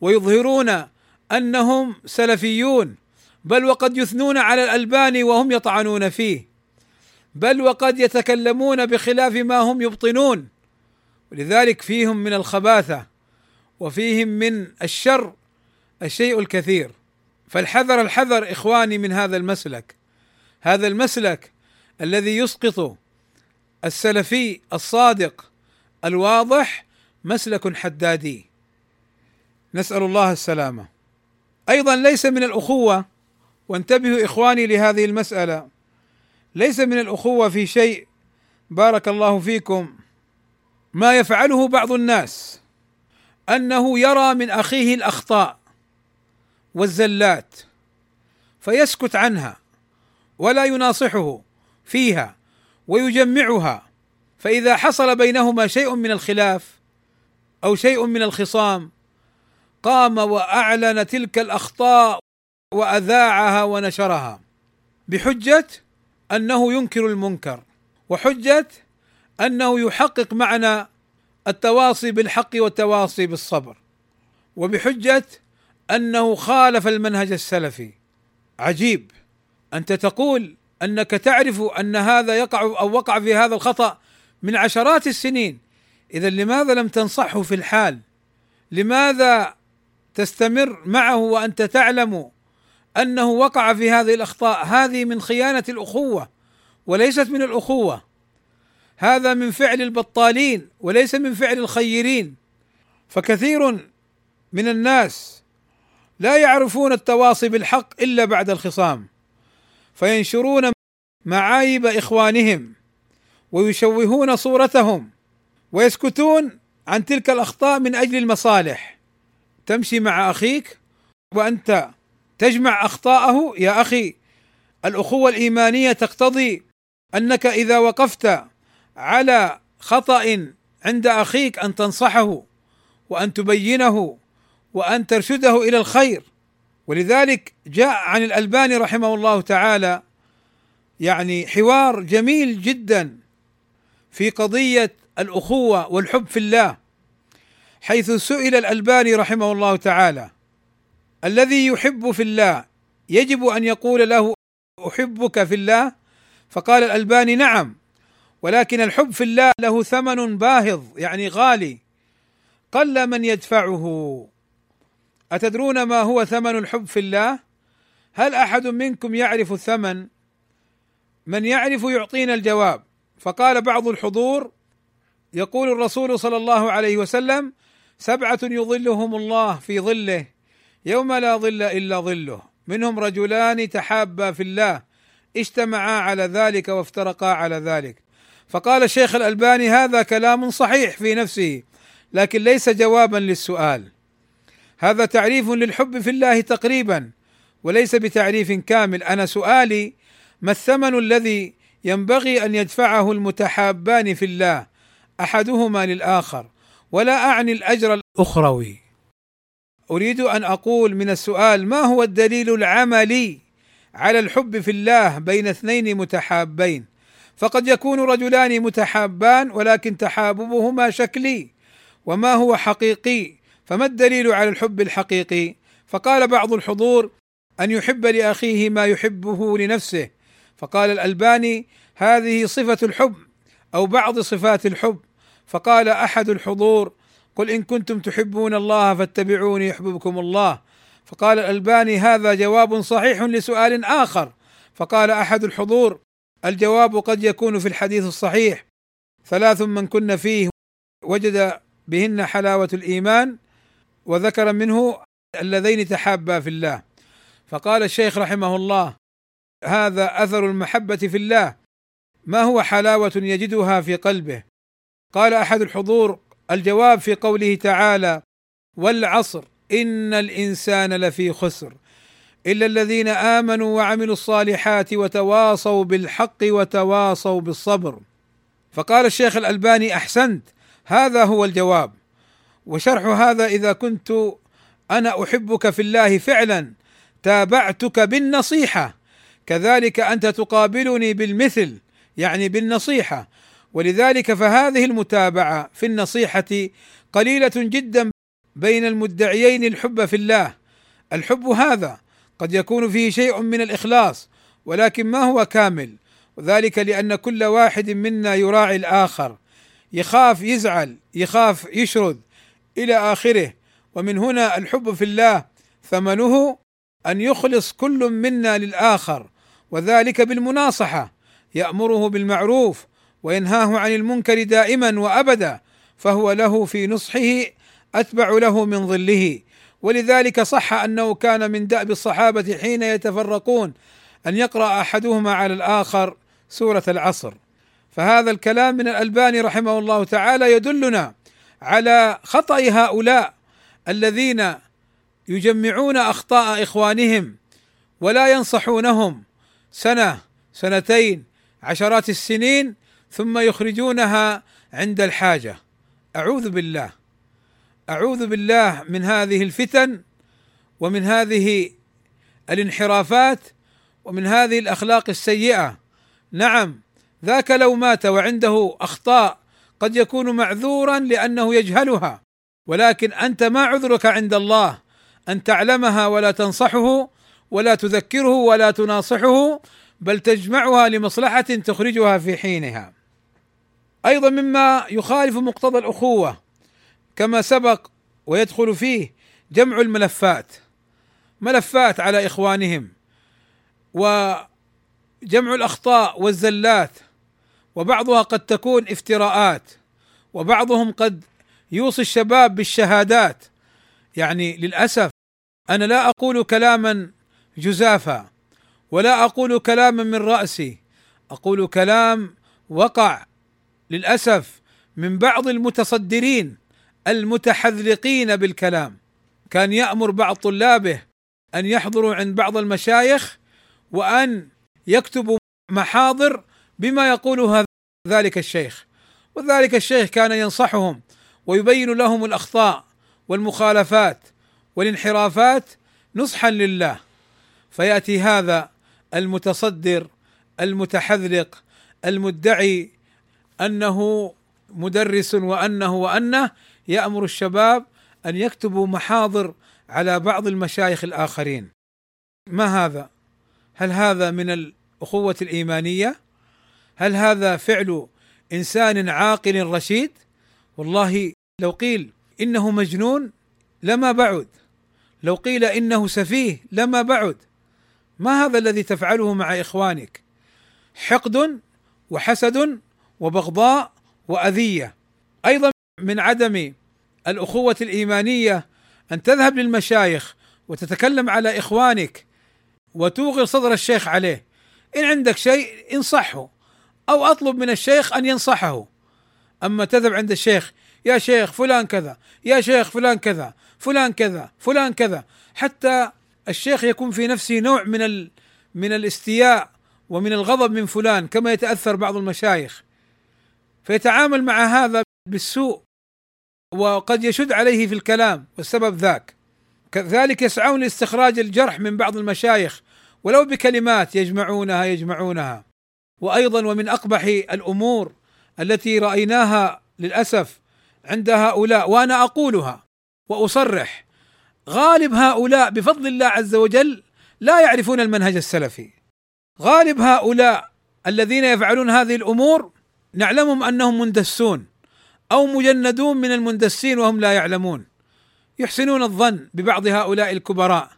ويظهرون أنهم سلفيون بل وقد يثنون على الألباني وهم يطعنون فيه بل وقد يتكلمون بخلاف ما هم يبطنون. ولذلك فيهم من الخباثة وفيهم من الشر الشيء الكثير. فالحذر الحذر إخواني من هذا المسلك. هذا المسلك الذي يسقط السلفي الصادق الواضح مسلك حدادي. نسأل الله السلامة. أيضا ليس من الأخوة وانتبهوا إخواني لهذه المسألة ليس من الأخوة في شيء. بارك الله فيكم. ما يفعله بعض الناس أنه يرى من أخيه الأخطاء والزلات فيسكت عنها ولا يناصحه فيها ويجمعها فإذا حصل بينهما شيء من الخلاف أو شيء من الخصام قام وأعلن تلك الأخطاء وأذاعها ونشرها بحجة أنه ينكر المنكر وحجة أنه يحقق معنى التواصي بالحق والتواصي بالصبر وبحجة أنه خالف المنهج السلفي. عجيب أنت تقول أنك تعرف أن هذا يقع أو وقع في هذا الخطأ من عشرات السنين. اذا لماذا لم تنصحه في الحال؟ لماذا تستمر معه وأنت تعلم أنه وقع في هذه الأخطاء؟ هذه من خيانة الأخوة وليست من الأخوة. هذا من فعل البطالين وليس من فعل الخيرين. فكثير من الناس لا يعرفون التواصي بالحق إلا بعد الخصام فينشرون معايب إخوانهم ويشوهون صورتهم ويسكتون عن تلك الأخطاء من أجل المصالح. تمشي مع أخيك وأنت تجمع أخطاءه. يا أخي الأخوة الإيمانية تقتضي أنك إذا وقفت على خطأ عند أخيك أن تنصحه وأن تبينه وأن ترشده إلى الخير. ولذلك جاء عن الألباني رحمه الله تعالى يعني حوار جميل جدا في قضية الأخوة والحب في الله حيث سئل الألباني رحمه الله تعالى الذي يحب في الله يجب أن يقول له أحبك في الله؟ فقال الألباني نعم. ولكن الحب في الله له ثمن باهظ يعني غالي. قل من يدفعه؟ أتدرون ما هو ثمن الحب في الله؟ هل أحد منكم يعرف الثمن؟ من يعرف يعطينا الجواب. فقال بعض الحضور يقول الرسول صلى الله عليه وسلم سبعة يظلهم الله في ظله يوم لا ظل إلا ظله. منهم رجلان تحابا في الله اجتمعا على ذلك وافترقا على ذلك. فقال الشيخ الألباني هذا كلام صحيح في نفسه لكن ليس جوابا للسؤال. هذا تعريف للحب في الله تقريبا وليس بتعريف كامل. أنا سؤالي ما الثمن الذي ينبغي أن يدفعه المتحابان في الله؟ أحدهما للآخر ولا أعني الأجر الأخروي. أريد أن أقول من السؤال ما هو الدليل العملي على الحب في الله بين اثنين متحابين؟ فقد يكون رجلان متحابان ولكن تحاببهما شكلي وما هو حقيقي فما الدليل على الحب الحقيقي؟ فقال بعض الحضور أن يحب لأخيه ما يحبه لنفسه. فقال الألباني هذه صفة الحب أو بعض صفات الحب. فقال أحد الحضور قل إن كنتم تحبون الله فاتبعوني يحببكم الله. فقال الألباني هذا جواب صحيح لسؤال آخر. فقال أحد الحضور الجواب قد يكون في الحديث الصحيح. ثلاث من كن فيه وجد بهن حلاوة الإيمان وذكر منه اللذين تحابا في الله. فقال الشيخ رحمه الله هذا أثر المحبة في الله. ما هو حلاوة يجدها في قلبه؟ قال أحد الحضور الجواب في قوله تعالى والعصر إن الإنسان لفي خسر. إلا الذين آمنوا وعملوا الصالحات وتواصوا بالحق وتواصوا بالصبر. فقال الشيخ الألباني أحسنت هذا هو الجواب. وشرح هذا إذا كنت أنا أحبك في الله فعلا تابعتك بالنصيحة. كذلك أنت تقابلني بالمثل يعني بالنصيحة. ولذلك فهذه المتابعة في النصيحة قليلة جدا بين المدعيين الحب في الله. الحب هذا قد يكون فيه شيء من الإخلاص ولكن ما هو كامل؟ وذلك لأن كل واحد منا يراعي الآخر يخاف يزعل يخاف يشرد إلى آخره. ومن هنا الحب في الله ثمنه أن يخلص كل منا للآخر وذلك بالمناصحة يأمره بالمعروف وينهاه عن المنكر دائما وابدا فهو له في نصحه أتبع له من ظله. ولذلك صح أنه كان من دأب الصحابة حين يتفرقون أن يقرأ أحدهما على الآخر سورة العصر. فهذا الكلام من الألباني رحمه الله تعالى يدلنا على خطأ هؤلاء الذين يجمعون أخطاء إخوانهم ولا ينصحونهم سنة سنتين عشرات السنين ثم يخرجونها عند الحاجة. أعوذ بالله. أعوذ بالله من هذه الفتن ومن هذه الانحرافات ومن هذه الأخلاق السيئة. نعم ذاك لو مات وعنده أخطاء قد يكون معذورا لأنه يجهلها. ولكن أنت ما عذرك عند الله أن تعلمها ولا تنصحه ولا تذكره ولا تناصحه بل تجمعها لمصلحة تخرجها في حينها. أيضا مما يخالف مقتضى الأخوة كما سبق ويدخل فيه جمع الملفات ملفات على إخوانهم وجمع الأخطاء والزلات وبعضها قد تكون افتراءات وبعضهم قد يوصي الشباب بالشهادات. يعني للأسف أنا لا أقول كلاما جزافا ولا أقول كلاما من رأسي أقول كلام وقع للأسف من بعض المتصدرين المتحذلقين بالكلام. كان يأمر بعض طلابه أن يحضروا عند بعض المشايخ وأن يكتبوا محاضر بما يقوله ذلك الشيخ. وذلك الشيخ كان ينصحهم ويبين لهم الأخطاء والمخالفات والانحرافات نصحا لله. فيأتي هذا المتصدر المتحذلق المدعي أنه مدرس وأنه وأنه يأمر الشباب أن يكتبوا محاضر على بعض المشايخ الآخرين ما هذا؟ هل هذا من الأخوة الإيمانية؟ هل هذا فعل إنسان عاقل رشيد؟ والله لو قيل إنه مجنون لما بعد لو قيل إنه سفيه لما بعد ما هذا الذي تفعله مع إخوانك حقد وحسد وبغضاء وأذية أيضا من عدم الأخوة الإيمانية أن تذهب للمشايخ وتتكلم على إخوانك وتوغر صدر الشيخ عليه. إن عندك شيء انصحه أو أطلب من الشيخ أن ينصحه. أما تذهب عند الشيخ يا شيخ فلان كذا يا شيخ فلان كذا فلان كذا فلان كذا. حتى الشيخ يكون في نفسه نوع من ال من الاستياء ومن الغضب من فلان كما يتأثر بعض المشايخ. فيتعامل مع هذا بالسوء. وقد يشد عليه في الكلام والسبب ذاك. كذلك يسعون لاستخراج الجرح من بعض المشايخ ولو بكلمات يجمعونها يجمعونها. وأيضا ومن أقبح الأمور التي رأيناها للأسف عند هؤلاء وأنا أقولها وأصرح غالب هؤلاء بفضل الله عز وجل لا يعرفون المنهج السلفي. غالب هؤلاء الذين يفعلون هذه الأمور نعلمهم أنهم مندسون. أو مجندون من المندسين وهم لا يعلمون. يحسنون الظن ببعض هؤلاء الكبراء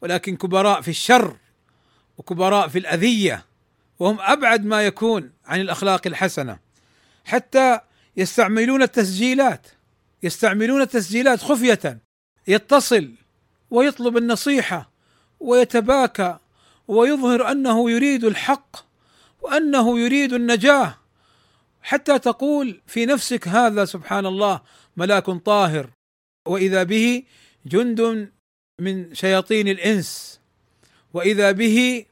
ولكن كبراء في الشر وكبراء في الأذية وهم أبعد ما يكون عن الأخلاق الحسنة. حتى يستعملون التسجيلات يستعملون التسجيلات خفية يتصل ويطلب النصيحة ويتباكى ويظهر أنه يريد الحق وأنه يريد النجاة. حتى تقول في نفسك هذا سبحان الله ملاك طاهر وإذا به جند من شياطين الإنس وإذا به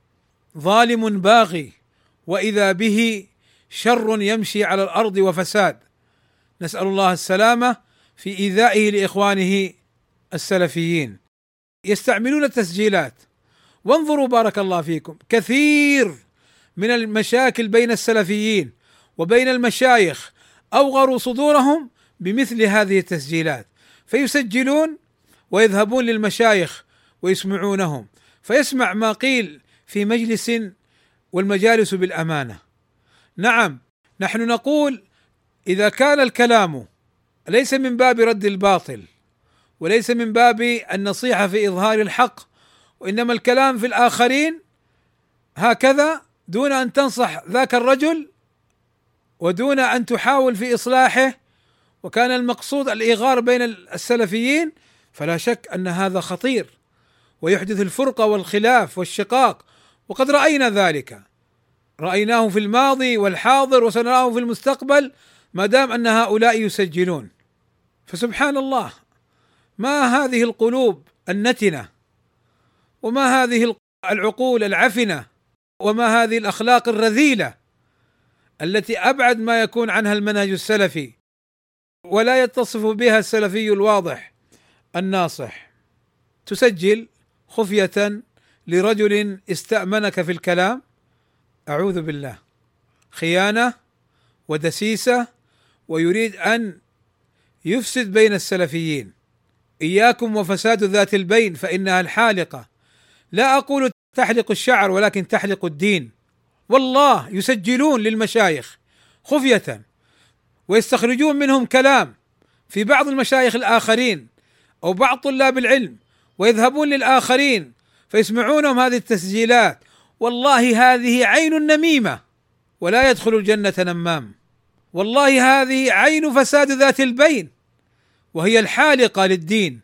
ظالم باغي وإذا به شر يمشي على الأرض وفساد. نسأل الله السلامة في إيذائه لإخوانه السلفيين. يستعملون التسجيلات. وانظروا بارك الله فيكم كثير من المشاكل بين السلفيين. وبين المشايخ أوغروا صدورهم بمثل هذه التسجيلات فيسجلون ويذهبون للمشايخ ويسمعونهم فيسمع ما قيل في مجلس والمجالس بالأمانة. نعم نحن نقول إذا كان الكلام ليس من باب رد الباطل وليس من باب النصيحة في إظهار الحق وإنما الكلام في الآخرين هكذا دون أن تنصح ذاك الرجل ودون أن تحاول في إصلاحه وكان المقصود الإيغار بين السلفيين فلا شك أن هذا خطير ويحدث الفرقه والخلاف والشقاق وقد رأينا ذلك. رأيناه في الماضي والحاضر وسنراه في المستقبل ما دام أن هؤلاء يسجلون. فسبحان الله ما هذه القلوب النتنة؟ وما هذه العقول العفنة؟ وما هذه الأخلاق الرذيلة؟ التي أبعد ما يكون عنها المنهج السلفي ولا يتصف بها السلفي الواضح الناصح. تسجل خفية لرجل استأمنك في الكلام. أعوذ بالله. خيانة ودسيسة ويريد أن يفسد بين السلفيين. إياكم وفساد ذات البين فإنها الحالقة. لا أقول تحلق الشعر ولكن تحلق الدين. والله يسجلون للمشايخ خفية ويستخرجون منهم كلام في بعض المشايخ الآخرين أو بعض طلاب العلم ويذهبون للآخرين فيسمعونهم هذه التسجيلات. والله هذه عين النميمه ولا يدخل الجنة نمام. والله هذه عين فساد ذات البين وهي الحالقة للدين.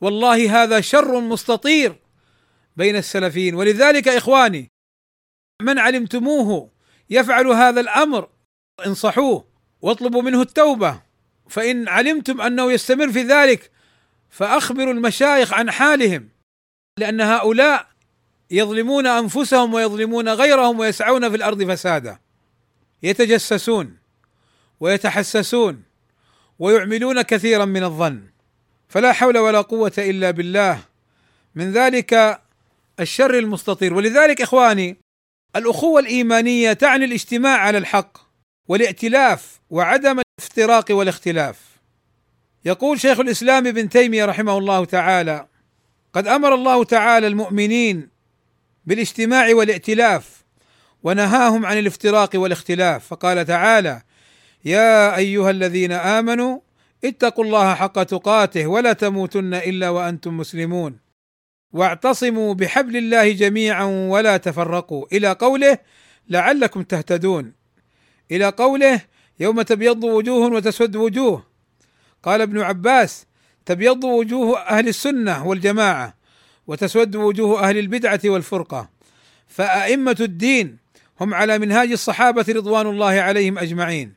والله هذا شر مستطير بين السلفيين. ولذلك إخواني من علمتموه يفعل هذا الأمر انصحوه واطلبوا منه التوبة. فإن علمتم أنه يستمر في ذلك فأخبروا المشايخ عن حالهم لأن هؤلاء يظلمون أنفسهم ويظلمون غيرهم ويسعون في الأرض فسادا. يتجسسون ويتحسسون ويعملون كثيرا من الظن. فلا حول ولا قوة إلا بالله. من ذلك الشر المستطير. ولذلك إخواني الأخوة الإيمانية تعني الاجتماع على الحق والائتلاف وعدم الافتراق والاختلاف. يقول شيخ الإسلام ابن تيمية رحمه الله تعالى قد أمر الله تعالى المؤمنين بالاجتماع والائتلاف ونهاهم عن الافتراق والاختلاف فقال تعالى يا أيها الذين آمنوا اتقوا الله حق تقاته ولا تموتن إلا وأنتم مسلمون واعتصموا بحبل الله جميعا ولا تفرقوا. إلى قوله لعلكم تهتدون. إلى قوله يوم تبيض وجوه وتسود وجوه. قال ابن عباس تبيض وجوه أهل السنة والجماعة وتسود وجوه أهل البدعة والفرقة. فأئمة الدين هم على منهاج الصحابة رضوان الله عليهم أجمعين.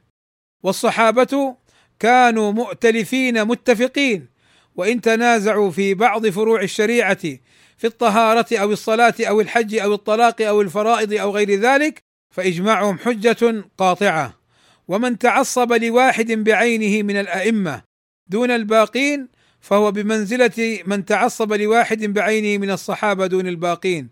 والصحابة كانوا مؤتلفين متفقين. وإن تنازعوا في بعض فروع الشريعة في الطهارة أو الصلاة أو الحج أو الطلاق أو الفرائض أو غير ذلك فإجماعهم حجة قاطعة. ومن تعصب لواحد بعينه من الأئمة دون الباقين فهو بمنزلة من تعصب لواحد بعينه من الصحابة دون الباقين.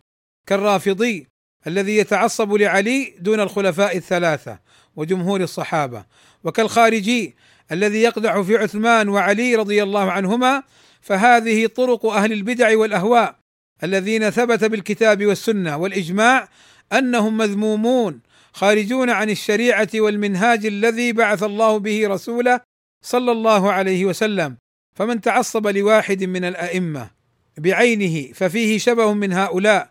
كالرافضي الذي يتعصب لعلي دون الخلفاء الثلاثة وجمهور الصحابة. وكالخارجي الذي يقدح في عثمان وعلي رضي الله عنهما فهذه طرق أهل البدع والأهواء الذين ثبت بالكتاب والسنة والإجماع أنهم مذمومون خارجون عن الشريعة والمنهاج الذي بعث الله به رسوله صلى الله عليه وسلم. فمن تعصب لواحد من الأئمة بعينه ففيه شبه من هؤلاء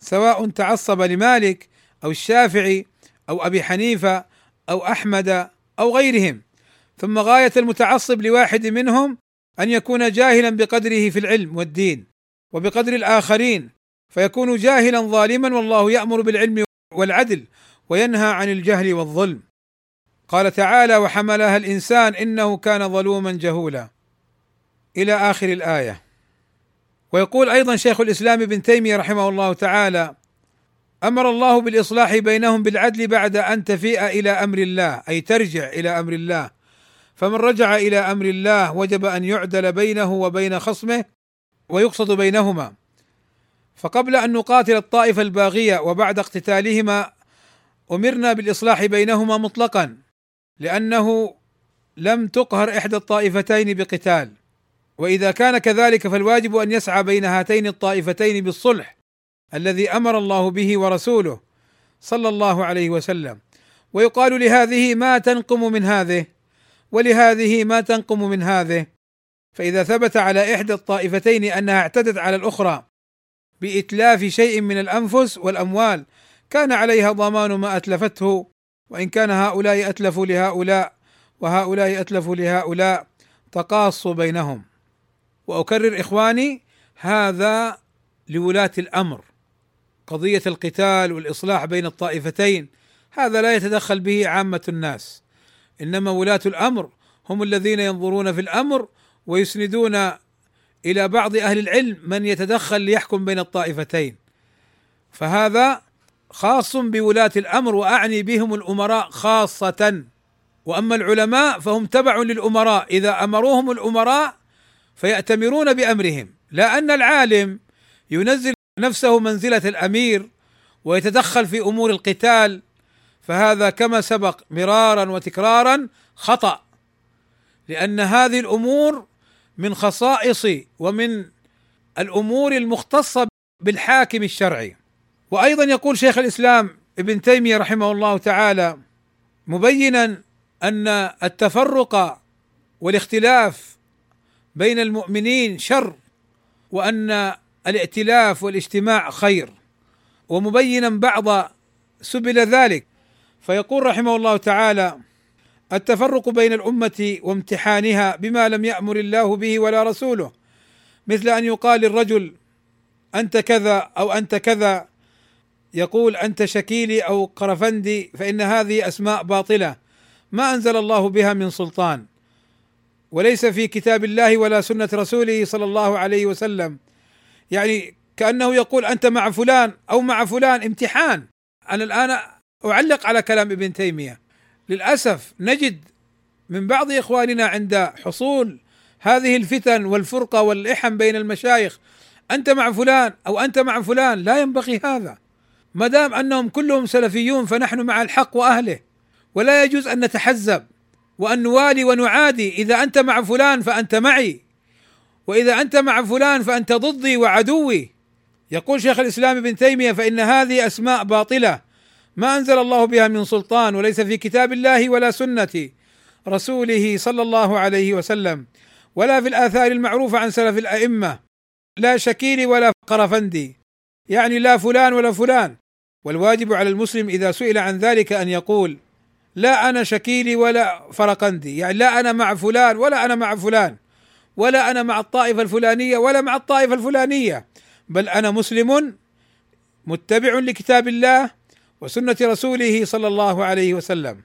سواء تعصب لمالك أو الشافعي أو أبي حنيفة أو أحمد أو غيرهم. ثم غاية المتعصب لواحد منهم أن يكون جاهلا بقدره في العلم والدين وبقدر الآخرين فيكون جاهلا ظالما والله يأمر بالعلم والعدل وينهى عن الجهل والظلم. قال تعالى وحملها الإنسان إنه كان ظلوما جهولا. إلى آخر الآية. ويقول أيضا شيخ الإسلام ابن تيمية رحمه الله تعالى أمر الله بالإصلاح بينهم بالعدل بعد أن تفيء إلى أمر الله أي ترجع إلى أمر الله فمن رجع إلى أمر الله وجب أن يعدل بينه وبين خصمه ويقصد بينهما. فقبل أن نقاتل الطائفة الباغية وبعد اقتتالهما أمرنا بالإصلاح بينهما مطلقا لأنه لم تقهر إحدى الطائفتين بقتال. وإذا كان كذلك فالواجب أن يسعى بين هاتين الطائفتين بالصلح الذي أمر الله به ورسوله صلى الله عليه وسلم. ويقال لهذه ما تنقم من هذه؟ ولهذه ما تنقم من هذه. فإذا ثبت على إحدى الطائفتين أنها اعتدت على الأخرى بإتلاف شيء من الأنفس والأموال كان عليها ضمان ما أتلفته وإن كان هؤلاء أتلفوا لهؤلاء وهؤلاء أتلفوا لهؤلاء تقاصوا بينهم. وأكرر إخواني هذا لولاة الأمر. قضية القتال والإصلاح بين الطائفتين هذا لا يتدخل به عامة الناس. إنما ولاة الأمر هم الذين ينظرون في الأمر ويسندون إلى بعض أهل العلم من يتدخل ليحكم بين الطائفتين. فهذا خاص بولاة الأمر وأعني بهم الأمراء خاصة. وأما العلماء فهم تبع للأمراء إذا أمروهم الأمراء فيأتمرون بأمرهم. لا أن العالم ينزل نفسه منزلة الأمير ويتدخل في أمور القتال فهذا كما سبق مرارا وتكرارا خطأ لأن هذه الأمور من خصائص ومن الأمور المختصة بالحاكم الشرعي. وأيضا يقول شيخ الإسلام ابن تيمية رحمه الله تعالى مبينا أن التفرق والاختلاف بين المؤمنين شر وأن الائتلاف والاجتماع خير. ومبينا بعض سبل ذلك فيقول رحمه الله تعالى التفرق بين الأمة وامتحانها بما لم يأمر الله به ولا رسوله مثل أن يقال للرجل أنت كذا أو أنت كذا. يقول أنت شكيلي أو قرفندي فإن هذه أسماء باطلة ما أنزل الله بها من سلطان وليس في كتاب الله ولا سنة رسوله صلى الله عليه وسلم. يعني كأنه يقول أنت مع فلان أو مع فلان امتحان. أنا الآن أعلق على كلام ابن تيمية. للأسف نجد من بعض إخواننا عند حصول هذه الفتن والفرقة والإحم بين المشايخ أنت مع فلان أو أنت مع فلان لا ينبغي هذا. ما دام أنهم كلهم سلفيون فنحن مع الحق وأهله ولا يجوز أن نتحزب وأن نوالي ونعادي. إذا أنت مع فلان فأنت معي وإذا أنت مع فلان فأنت ضدي وعدوي. يقول شيخ الإسلام ابن تيمية فإن هذه أسماء باطلة. ما أنزل الله بها من سلطان وليس في كتاب الله ولا سنة رسوله صلى الله عليه وسلم ولا في الآثار المعروفه عن سلف الأئمة لا شكيل ولا قرفندي يعني لا فلان ولا فلان. والواجب على المسلم إذا سئل عن ذلك أن يقول لا أنا شكيلي ولا فرقندي يعني لا أنا مع فلان ولا أنا مع فلان ولا أنا مع الطائفة الفلانية ولا مع الطائفة الفلانية بل أنا مسلم متبع لكتاب الله وسنة رسوله صلى الله عليه وسلم.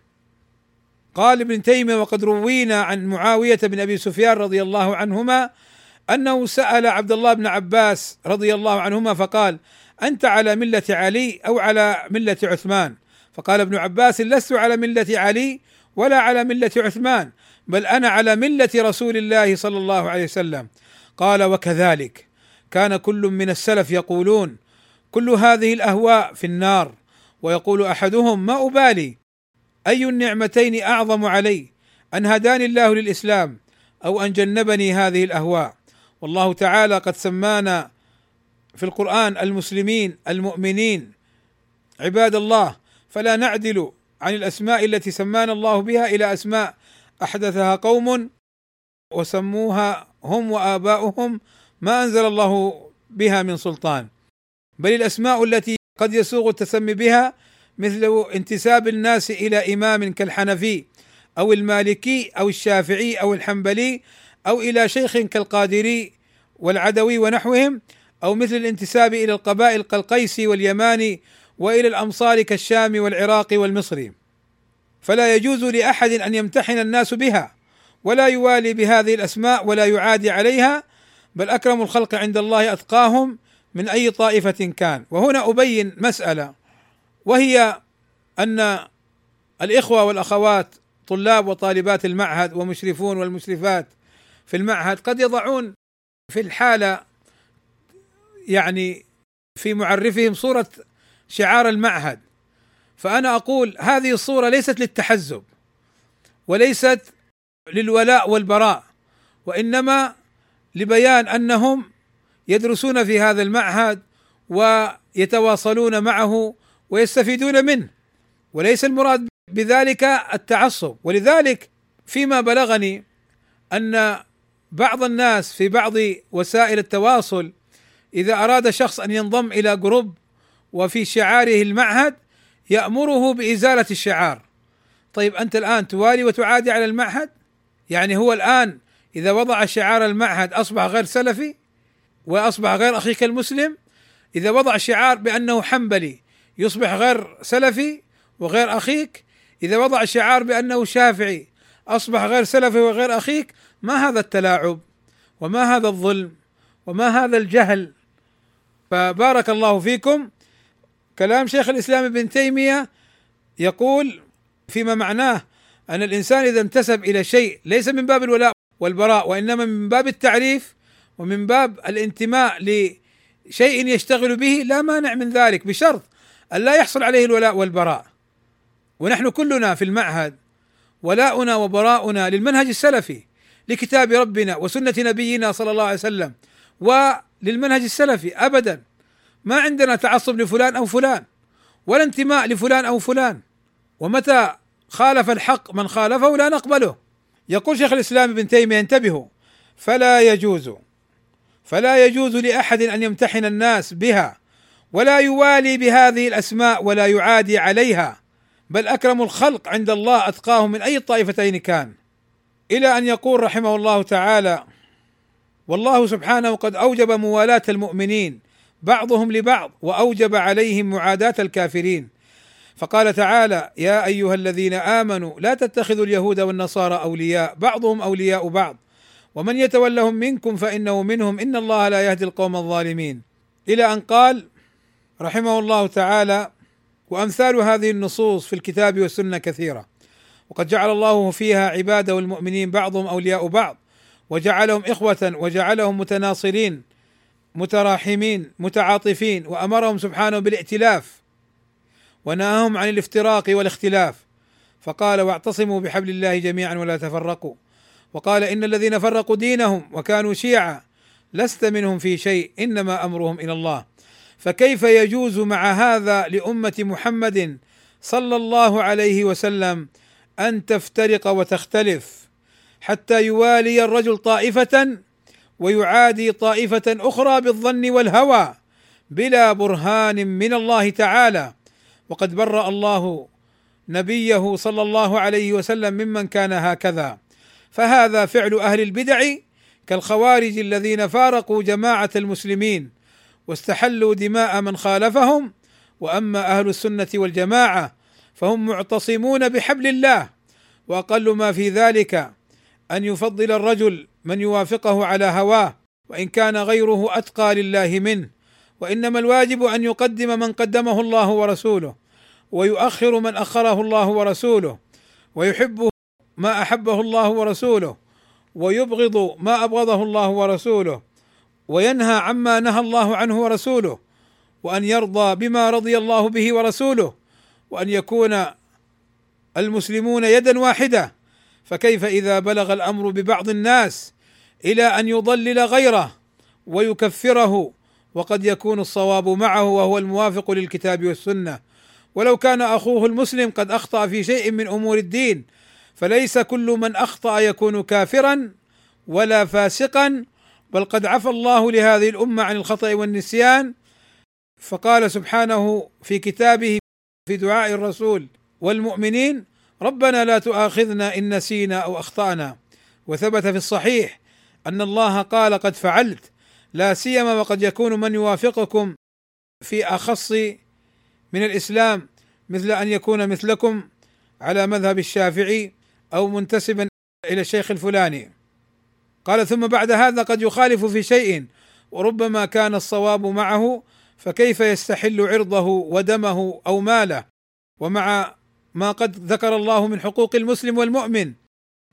قال ابن تيمية وقد روينا عن معاوية بن أبي سفيان رضي الله عنهما أنه سأل عبد الله بن عباس رضي الله عنهما فقال أنت على ملة علي أو على ملة عثمان؟ فقال ابن عباس لست على ملة علي ولا على ملة عثمان بل أنا على ملة رسول الله صلى الله عليه وسلم. قال وكذلك كان كل من السلف يقولون كل هذه الأهواء في النار ويقول أحدهم ما أبالي؟ أي النعمتين أعظم علي؟ أن هداني الله للإسلام أو أن جنبني هذه الأهواء. والله تعالى قد سمانا في القرآن المسلمين المؤمنين. عباد الله فلا نعدل عن الأسماء التي سمانا الله بها إلى أسماء أحدثها قوم وسموها هم وآباؤهم ما أنزل الله بها من سلطان. بل الأسماء التي قد يسوغ التسمي بها مثل انتساب الناس إلى إمام كالحنفي أو المالكي أو الشافعي أو الحنبلي أو إلى شيخ كالقادري والعدوي ونحوهم أو مثل الانتساب إلى القبائل كالقيسي واليماني وإلى الأمصار كالشام والعراق والمصري. فلا يجوز لأحد أن يمتحن الناس بها ولا يوالي بهذه الأسماء ولا يعادي عليها بل أكرم الخلق عند الله أتقاهم من أي طائفة كان. وهنا أبين مسألة وهي أن الإخوة والأخوات طلاب وطالبات المعهد ومشرفون والمشرفات في المعهد قد يضعون في الحالة يعني في معرفهم صورة شعار المعهد. فأنا أقول هذه الصورة ليست للتحزب وليست للولاء والبراء وإنما لبيان أنهم يدرسون في هذا المعهد ويتواصلون معه ويستفيدون منه وليس المراد بذلك التعصب. ولذلك فيما بلغني أن بعض الناس في بعض وسائل التواصل إذا أراد شخص أن ينضم إلى جروب وفي شعاره المعهد يأمره بإزالة الشعار. طيب أنت الآن توالي وتعادي على المعهد؟ يعني هو الآن إذا وضع شعار المعهد أصبح غير سلفي؟ وأصبح غير اخيك المسلم إذا وضع شعار بأنه حنبلي يصبح غير سلفي وغير أخيك إذا وضع شعار بأنه شافعي أصبح غير سلفي وغير أخيك ما هذا التلاعب؟ وما هذا الظلم؟ وما هذا الجهل؟ فبارك الله فيكم. كلام شيخ الإسلام ابن تيمية يقول فيما معناه أن الإنسان إذا انتسب إلى شيء ليس من باب الولاء والبراء وإنما من باب التعريف ومن باب الانتماء لشيء يشتغل به لا مانع من ذلك بشرط أن لا يحصل عليه الولاء والبراء. ونحن كلنا في المعهد ولاؤنا وبراؤنا للمنهج السلفي لكتاب ربنا وسنة نبينا صلى الله عليه وسلم وللمنهج السلفي أبدا. ما عندنا تعصب لفلان أو فلان ولا انتماء لفلان أو فلان. ومتى خالف الحق من خالفه لا نقبله. يقول شيخ الإسلام ابن تيمية انتبهوا فلا يجوز فلا يجوز لأحد أن يمتحن الناس بها ولا يوالي بهذه الأسماء ولا يعادي عليها بل أكرم الخلق عند الله أتقاهم من أي الطائفتين كان. إلى أن يقول رحمه الله تعالى والله سبحانه قد أوجب موالاة المؤمنين بعضهم لبعض وأوجب عليهم معاداة الكافرين. فقال تعالى يا أيها الذين آمنوا لا تتخذوا اليهود والنصارى أولياء بعضهم أولياء بعض ومن يتولهم منكم فإنه منهم. إن الله لا يهدي القوم الظالمين. إلى أن قال رحمه الله تعالى وأمثال هذه النصوص في الكتاب والسنة كثيرة. وقد جعل الله فيها عباده المؤمنين بعضهم أولياء بعض. وجعلهم إخوة وجعلهم متناصرين متراحمين متعاطفين وأمرهم سبحانه بالائتلاف. ونهاهم عن الافتراق والاختلاف. فقال واعتصموا بحبل الله جميعا ولا تفرقوا. وقال إن الذين فرقوا دينهم وكانوا شيعا لست منهم في شيء إنما أمرهم إلى الله. فكيف يجوز مع هذا لأمة محمد صلى الله عليه وسلم أن تفترق وتختلف حتى يوالي الرجل طائفة ويعادي طائفة أخرى بالظن والهوى بلا برهان من الله تعالى؟ وقد برأ الله نبيه صلى الله عليه وسلم ممن كان هكذا. فهذا فعل أهل البدع كالخوارج الذين فارقوا جماعة المسلمين واستحلوا دماء من خالفهم وأما أهل السنة والجماعة فهم معتصمون بحبل الله وأقل ما في ذلك أن يفضل الرجل من يوافقه على هواه وإن كان غيره أتقى لله منه وإنما الواجب أن يقدم من قدمه الله ورسوله ويؤخر من أخره الله ورسوله ويحب ما أحبه الله ورسوله ويبغض ما أبغضه الله ورسوله وينهى عما نهى الله عنه ورسوله وأن يرضى بما رضي الله به ورسوله وأن يكون المسلمون يدا واحدة. فكيف إذا بلغ الأمر ببعض الناس إلى أن يضلل غيره ويكفره؟ وقد يكون الصواب معه وهو الموافق للكتاب والسنة. ولو كان أخوه المسلم قد أخطأ في شيء من أمور الدين فليس كل من أخطأ يكون كافرا ولا فاسقا بل قد عفى الله لهذه الأمة عن الخطأ والنسيان. فقال سبحانه في كتابه في دعاء الرسول والمؤمنين ربنا لا تؤاخذنا إن نسينا أو أخطأنا. وثبت في الصحيح أن الله قال قد فعلت لا سيما وقد يكون من يوافقكم في أخص من الإسلام مثل أن يكون مثلكم على مذهب الشافعي. أو منتسبا إلى الشيخ الفلاني. قال ثم بعد هذا قد يخالف في شيء وربما كان الصواب معه فكيف يستحل عرضه ودمه أو ماله؟ ومع ما قد ذكر الله من حقوق المسلم والمؤمن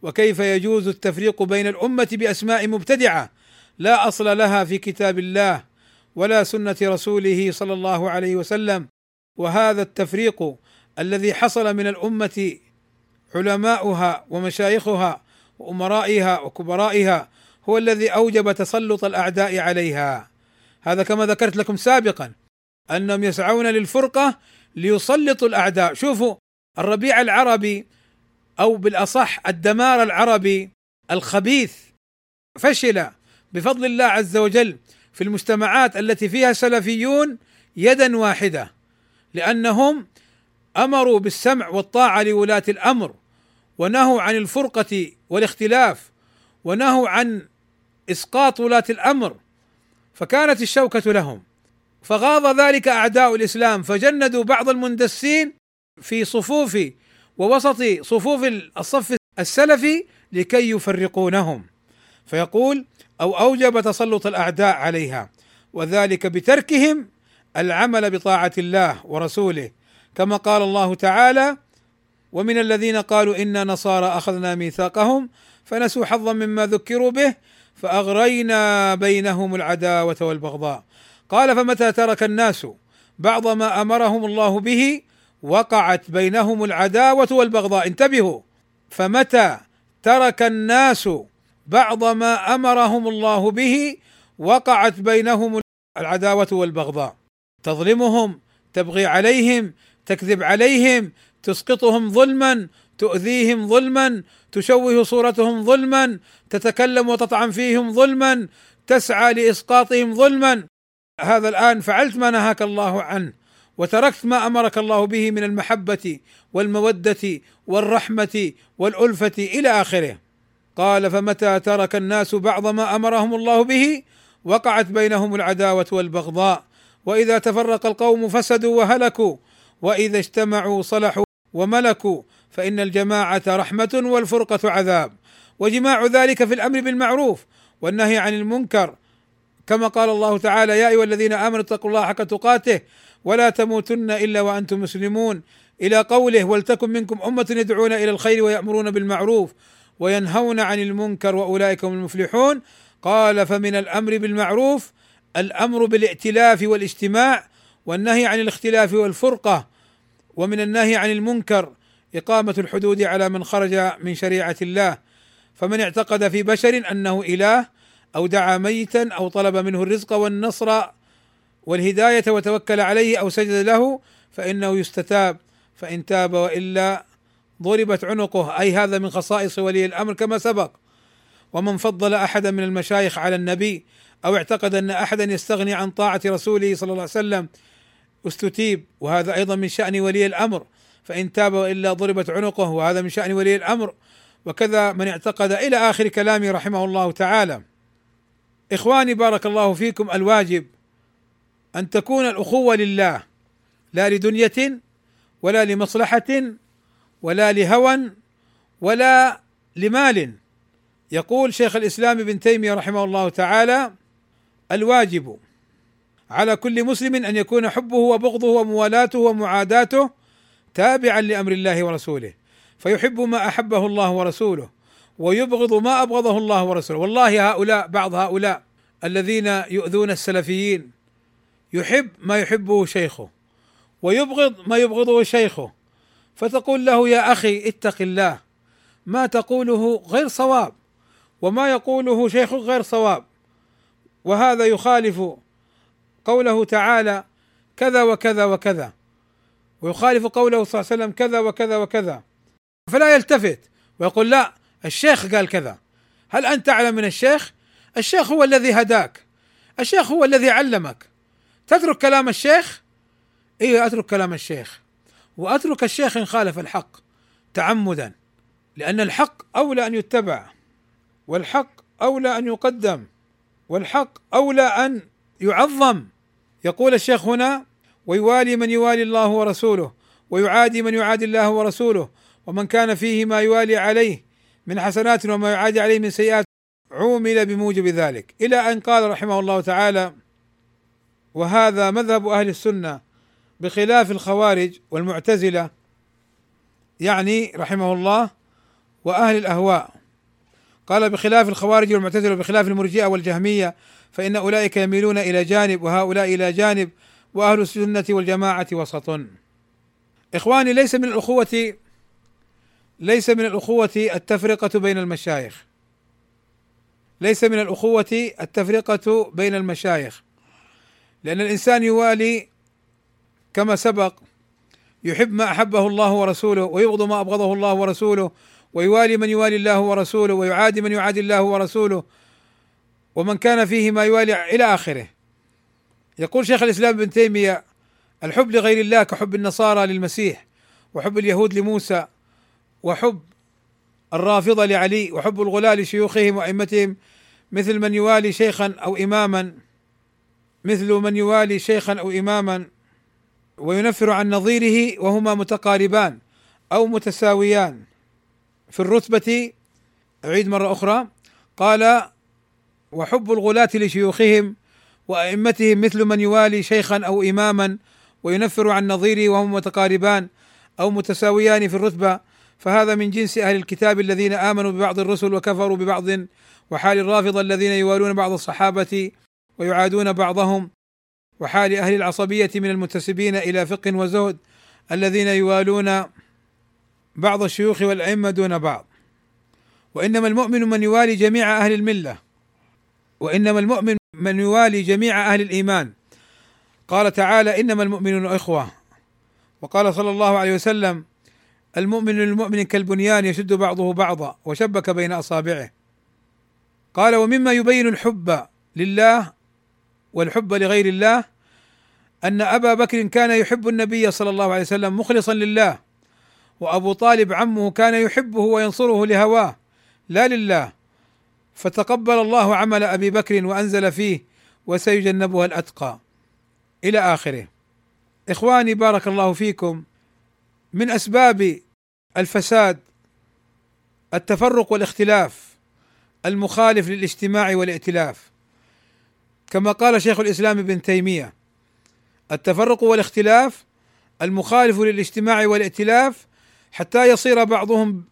وكيف يجوز التفريق بين الأمة بأسماء مبتدعة؟ لا أصل لها في كتاب الله ولا سنة رسوله صلى الله عليه وسلم وهذا التفريق الذي حصل من الأمة علماؤها ومشايخها وأمرائها وكبرائها هو الذي أوجب تسلط الأعداء عليها. هذا كما ذكرت لكم سابقا أنهم يسعون للفرقة ليسلطوا الأعداء. شوفوا الربيع العربي أو بالأصح الدمار العربي الخبيث فشل بفضل الله عز وجل في المجتمعات التي فيها سلفيون يدا واحدة لأنهم امروا بالسمع والطاعة لولاة الأمر ونهوا عن الفرقة والاختلاف ونهوا عن إسقاط ولاة الأمر فكانت الشوكة لهم. فغاض ذلك أعداء الإسلام فجندوا بعض المندسين في صفوف ووسط صفوف الصف السلفي لكي يفرقونهم. فيقول أو أوجب تسلط الأعداء عليها وذلك بتركهم العمل بطاعة الله ورسوله كما قال الله تعالى ومن الذين قالوا إنا نصارى أخذنا ميثاقهم فنسوا حظا مما ذكروا به فأغرينا بينهم العداوة والبغضاء. قال فمتى ترك الناس بعض ما أمرهم الله به وقعت بينهم العداوة والبغضاء؟ انتبهوا! فمتى ترك الناس بعض ما أمرهم الله به وقعت بينهم العداوة والبغضاء؟ تظلمهم تبغي عليهم تكذب عليهم تسقطهم ظلما تؤذيهم ظلما تشوه صورتهم ظلما تتكلم وتطعن فيهم ظلما تسعى لإسقاطهم ظلما. هذا الآن فعلت ما نهاك الله عنه وتركت ما أمرك الله به من المحبة والمودة والرحمة والألفة إلى آخره. قال فمتى ترك الناس بعض ما أمرهم الله به؟ وقعت بينهم العداوة والبغضاء. وإذا تفرق القوم فسدوا وهلكوا. وإذا اجتمعوا صلحوا وملكوا فإن الجماعة رحمة والفرقة عذاب. وجماع ذلك في الأمر بالمعروف والنهي عن المنكر. كما قال الله تعالى يا أيها الذين آمنوا اتقوا الله حق تقاته ولا تموتن إلا وأنتم مسلمون. إلى قوله ولتكن منكم أمة يدعون إلى الخير ويأمرون بالمعروف وينهون عن المنكر وأولئك هم المفلحون. قال فمن الأمر بالمعروف الأمر بالائتلاف والاجتماع والنهي عن الاختلاف والفرقة ومن النهي عن المنكر إقامة الحدود على من خرج من شريعة الله. فمن اعتقد في بشر أنه إله أو دعا ميتا أو طلب منه الرزق والنصر والهداية وتوكل عليه أو سجد له فإنه يستتاب. فإن تاب وإلا ضربت عنقه. أي هذا من خصائص ولي الأمر كما سبق. ومن فضل احدا من المشايخ على النبي أو اعتقد أن أحدا يستغني عن طاعة رسوله صلى الله عليه وسلم استتيب وهذا أيضا من شأن ولي الأمر. فإن تاب وإلا ضربت عنقه وهذا من شأن ولي الأمر. وكذا من اعتقد إلى آخر كلامه رحمه الله تعالى. إخواني بارك الله فيكم الواجب أن تكون الأخوة لله لا لدنية ولا لمصلحة ولا لهوى ولا لمال. يقول شيخ الإسلام ابن تيمية رحمه الله تعالى الواجب على كل مسلم أن يكون حبه وبغضه وموالاته ومعاداته تابعا لأمر الله ورسوله. فيحب ما أحبه الله ورسوله ويبغض ما أبغضه الله ورسوله. والله هؤلاء بعض هؤلاء الذين يؤذون السلفيين يحب ما يحبه شيخه ويبغض ما يبغضه شيخه. فتقول له يا أخي اتق الله ما تقوله غير صواب وما يقوله شيخك غير صواب. وهذا يخالف قوله تعالى كذا وكذا وكذا. ويخالف قوله صلى الله عليه وسلم كذا وكذا وكذا. فلا يلتفت. ويقول لا الشيخ قال كذا. هل أنت أعلم من الشيخ؟ الشيخ هو الذي هداك. الشيخ هو الذي علمك. تترك كلام الشيخ؟ أيوه أترك كلام الشيخ. وأترك الشيخ إن خالف الحق تعمدا لأن الحق أولى أن يتبع. والحق أولى أن يقدم. والحق أولى أن يعظم. يقول الشيخ هنا ويوالي من يوالي الله ورسوله ويعادي من يعادي الله ورسوله ومن كان فيه ما يوالي عليه من حسنات وما يعادي عليه من سيئات عومل بموجب ذلك. إلى أن قال رحمه الله تعالى وهذا مذهب أهل السنة بخلاف الخوارج والمعتزلة. يعني رحمه الله وأهل الأهواء. قال بخلاف الخوارج والمعتزلة وبخلاف المرجئة والجهمية فإن أولئك يميلون إلى جانب وهؤلاء إلى جانب وأهل السنة والجماعة وسط. إخواني ليس من الأخوة ليس من الأخوة التفرقة بين المشايخ. ليس من الأخوة التفرقة بين المشايخ. لأن الإنسان يوالي كما سبق يحب ما أحبه الله ورسوله ويبغض ما أبغضه الله ورسوله ويوالي من يوالي الله ورسوله ويعادي من يعادي الله ورسوله ومن كان فيه ما يوالي إلى آخره. يقول شيخ الإسلام ابن تيمية الحب لغير الله كحب النصارى للمسيح وحب اليهود لموسى وحب الرافضة لعلي وحب الغلاة لشيوخهم وأئمتهم. مثل من يوالي شيخا أو اماما مثل من يوالي شيخا أو اماما وينفر عن نظيره وهما متقاربان أو متساويان. في الرتبة أعيد مرة أخرى قال وحب الغلاة لشيوخهم وأئمتهم مثل من يوالي شيخا أو إماما وينفر عن نظيره وهم متقاربان أو متساويان في الرتبة فهذا من جنس أهل الكتاب الذين آمنوا ببعض الرسل وكفروا ببعض وحال الرافضة الذين يوالون بعض الصحابة ويعادون بعضهم وحال أهل العصبية من المنتسبين إلى فقه وزهد الذين يوالون بعض الشيوخ والأئمة دون بعض. وإنما المؤمن من يوالي جميع أهل الملة. وإنما المؤمن من يوالي جميع أهل الإيمان. قال تعالى إنما المؤمنون إخوة. وقال صلى الله عليه وسلم المؤمن للمؤمن كالبنيان يشد بعضه بعضا وشبك بين أصابعه. قال ومما يبين الحب لله والحب لغير الله أن أبا بكر كان يحب النبي صلى الله عليه وسلم مخلصا لله وأبو طالب عمه كان يحبه وينصره لهواه. لا لله. فتقبل الله عمل أبي بكر وأنزل فيه وسيجنبها الأتقى. إلى آخره. إخواني بارك الله فيكم. من أسباب الفساد التفرق والاختلاف المخالف للاجتماع والائتلاف. كما قال شيخ الإسلام ابن تيمية التفرق والاختلاف المخالف للاجتماع والائتلاف حتى يصير بعضهم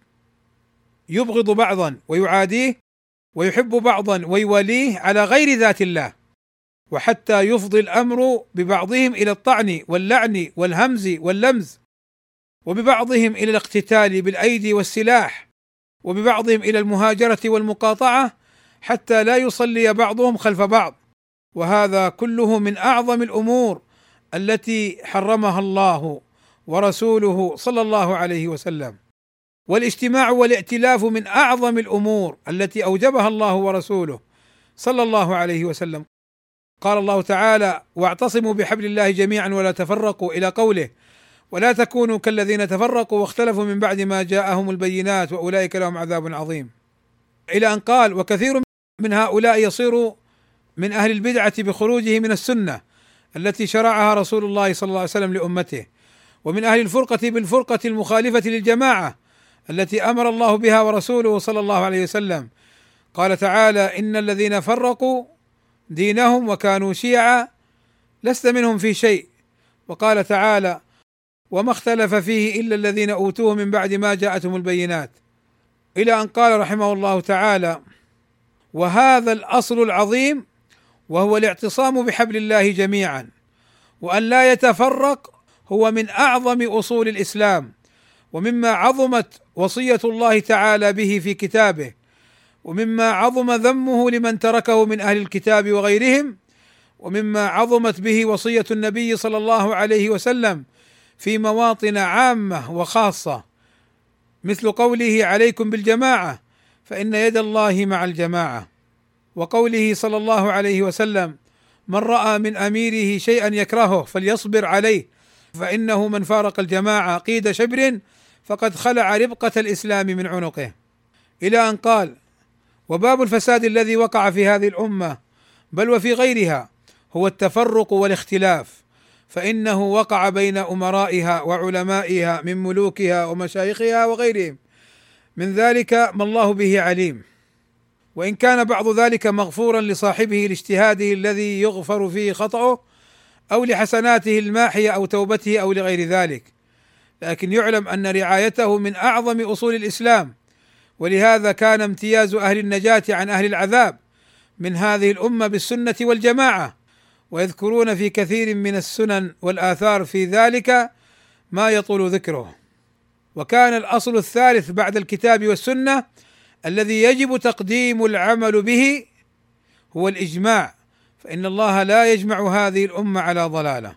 يبغض بعضا ويعاديه ويحب بعضا ويواليه على غير ذات الله. وحتى يفضي الأمر ببعضهم إلى الطعن واللعن والهمز واللمز وببعضهم إلى الاقتتال بالأيدي والسلاح وببعضهم إلى المهاجرة والمقاطعة حتى لا يصلي بعضهم خلف بعض. وهذا كله من أعظم الأمور التي حرمها الله. ورسوله صلى الله عليه وسلم. والاجتماع والائتلاف من أعظم الأمور التي أوجبها الله ورسوله صلى الله عليه وسلم. قال الله تعالى واعتصموا بحبل الله جميعا ولا تفرقوا إلى قوله ولا تكونوا كالذين تفرقوا واختلفوا من بعد ما جاءهم البينات وأولئك لهم عذاب عظيم. إلى أن قال وكثير من هؤلاء يصير من أهل البدعة بخروجه من السنة التي شرعها رسول الله صلى الله عليه وسلم لأمته. ومن أهل الفرقة بالفرقه المخالفة للجماعة التي أمر الله بها ورسوله صلى الله عليه وسلم. قال تعالى إن الذين فرقوا دينهم وكانوا شيعا لست منهم في شيء. وقال تعالى وما اختلف فيه إلا الذين أوتوه من بعد ما جاءتهم البينات. إلى أن قال رحمه الله تعالى وهذا الأصل العظيم وهو الاعتصام بحبل الله جميعا وأن لا يتفرق هو من أعظم أصول الإسلام ومما عظمت وصية الله تعالى به في كتابه ومما عظم ذمه لمن تركه من أهل الكتاب وغيرهم ومما عظمت به وصية النبي صلى الله عليه وسلم في مواطن عامة وخاصة. مثل قوله عليكم بالجماعة فإن يد الله مع الجماعة. وقوله صلى الله عليه وسلم من رأى من أميره شيئا يكرهه فليصبر عليه فإنه من فارق الجماعة قيد شبر فقد خلع ربقة الإسلام من عنقه. إلى أن قال وباب الفساد الذي وقع في هذه الأمة بل وفي غيرها هو التفرق والاختلاف. فإنه وقع بين أمرائها وعلمائها من ملوكها ومشايخها وغيرهم. من ذلك ما الله به عليم. وإن كان بعض ذلك مغفورا لصاحبه لاجتهاده الذي يغفر فيه خطأه أو لحسناته الماحية أو توبته أو لغير ذلك. لكن يعلم أن رعايته من أعظم أصول الإسلام ولهذا كان امتياز أهل النجاة عن أهل العذاب من هذه الأمة بالسنة والجماعة. ويذكرون في كثير من السنن والآثار في ذلك ما يطول ذكره. وكان الأصل الثالث بعد الكتاب والسنة الذي يجب تقديم العمل به هو الإجماع. فإن الله لا يجمع هذه الأمة على ضلالة.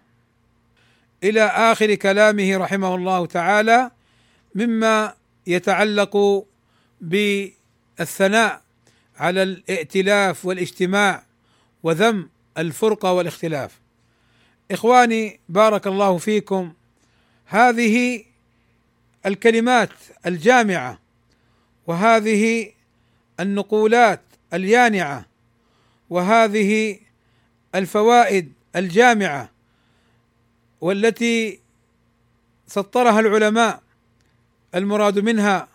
إلى آخر كلامه رحمه الله تعالى مما يتعلق بالثناء على الائتلاف والاجتماع وذم الفرقة والاختلاف. إخواني بارك الله فيكم. هذه الكلمات الجامعة وهذه النقولات اليانعة وهذه الفوائد الجامعة والتي سطرها العلماء المراد منها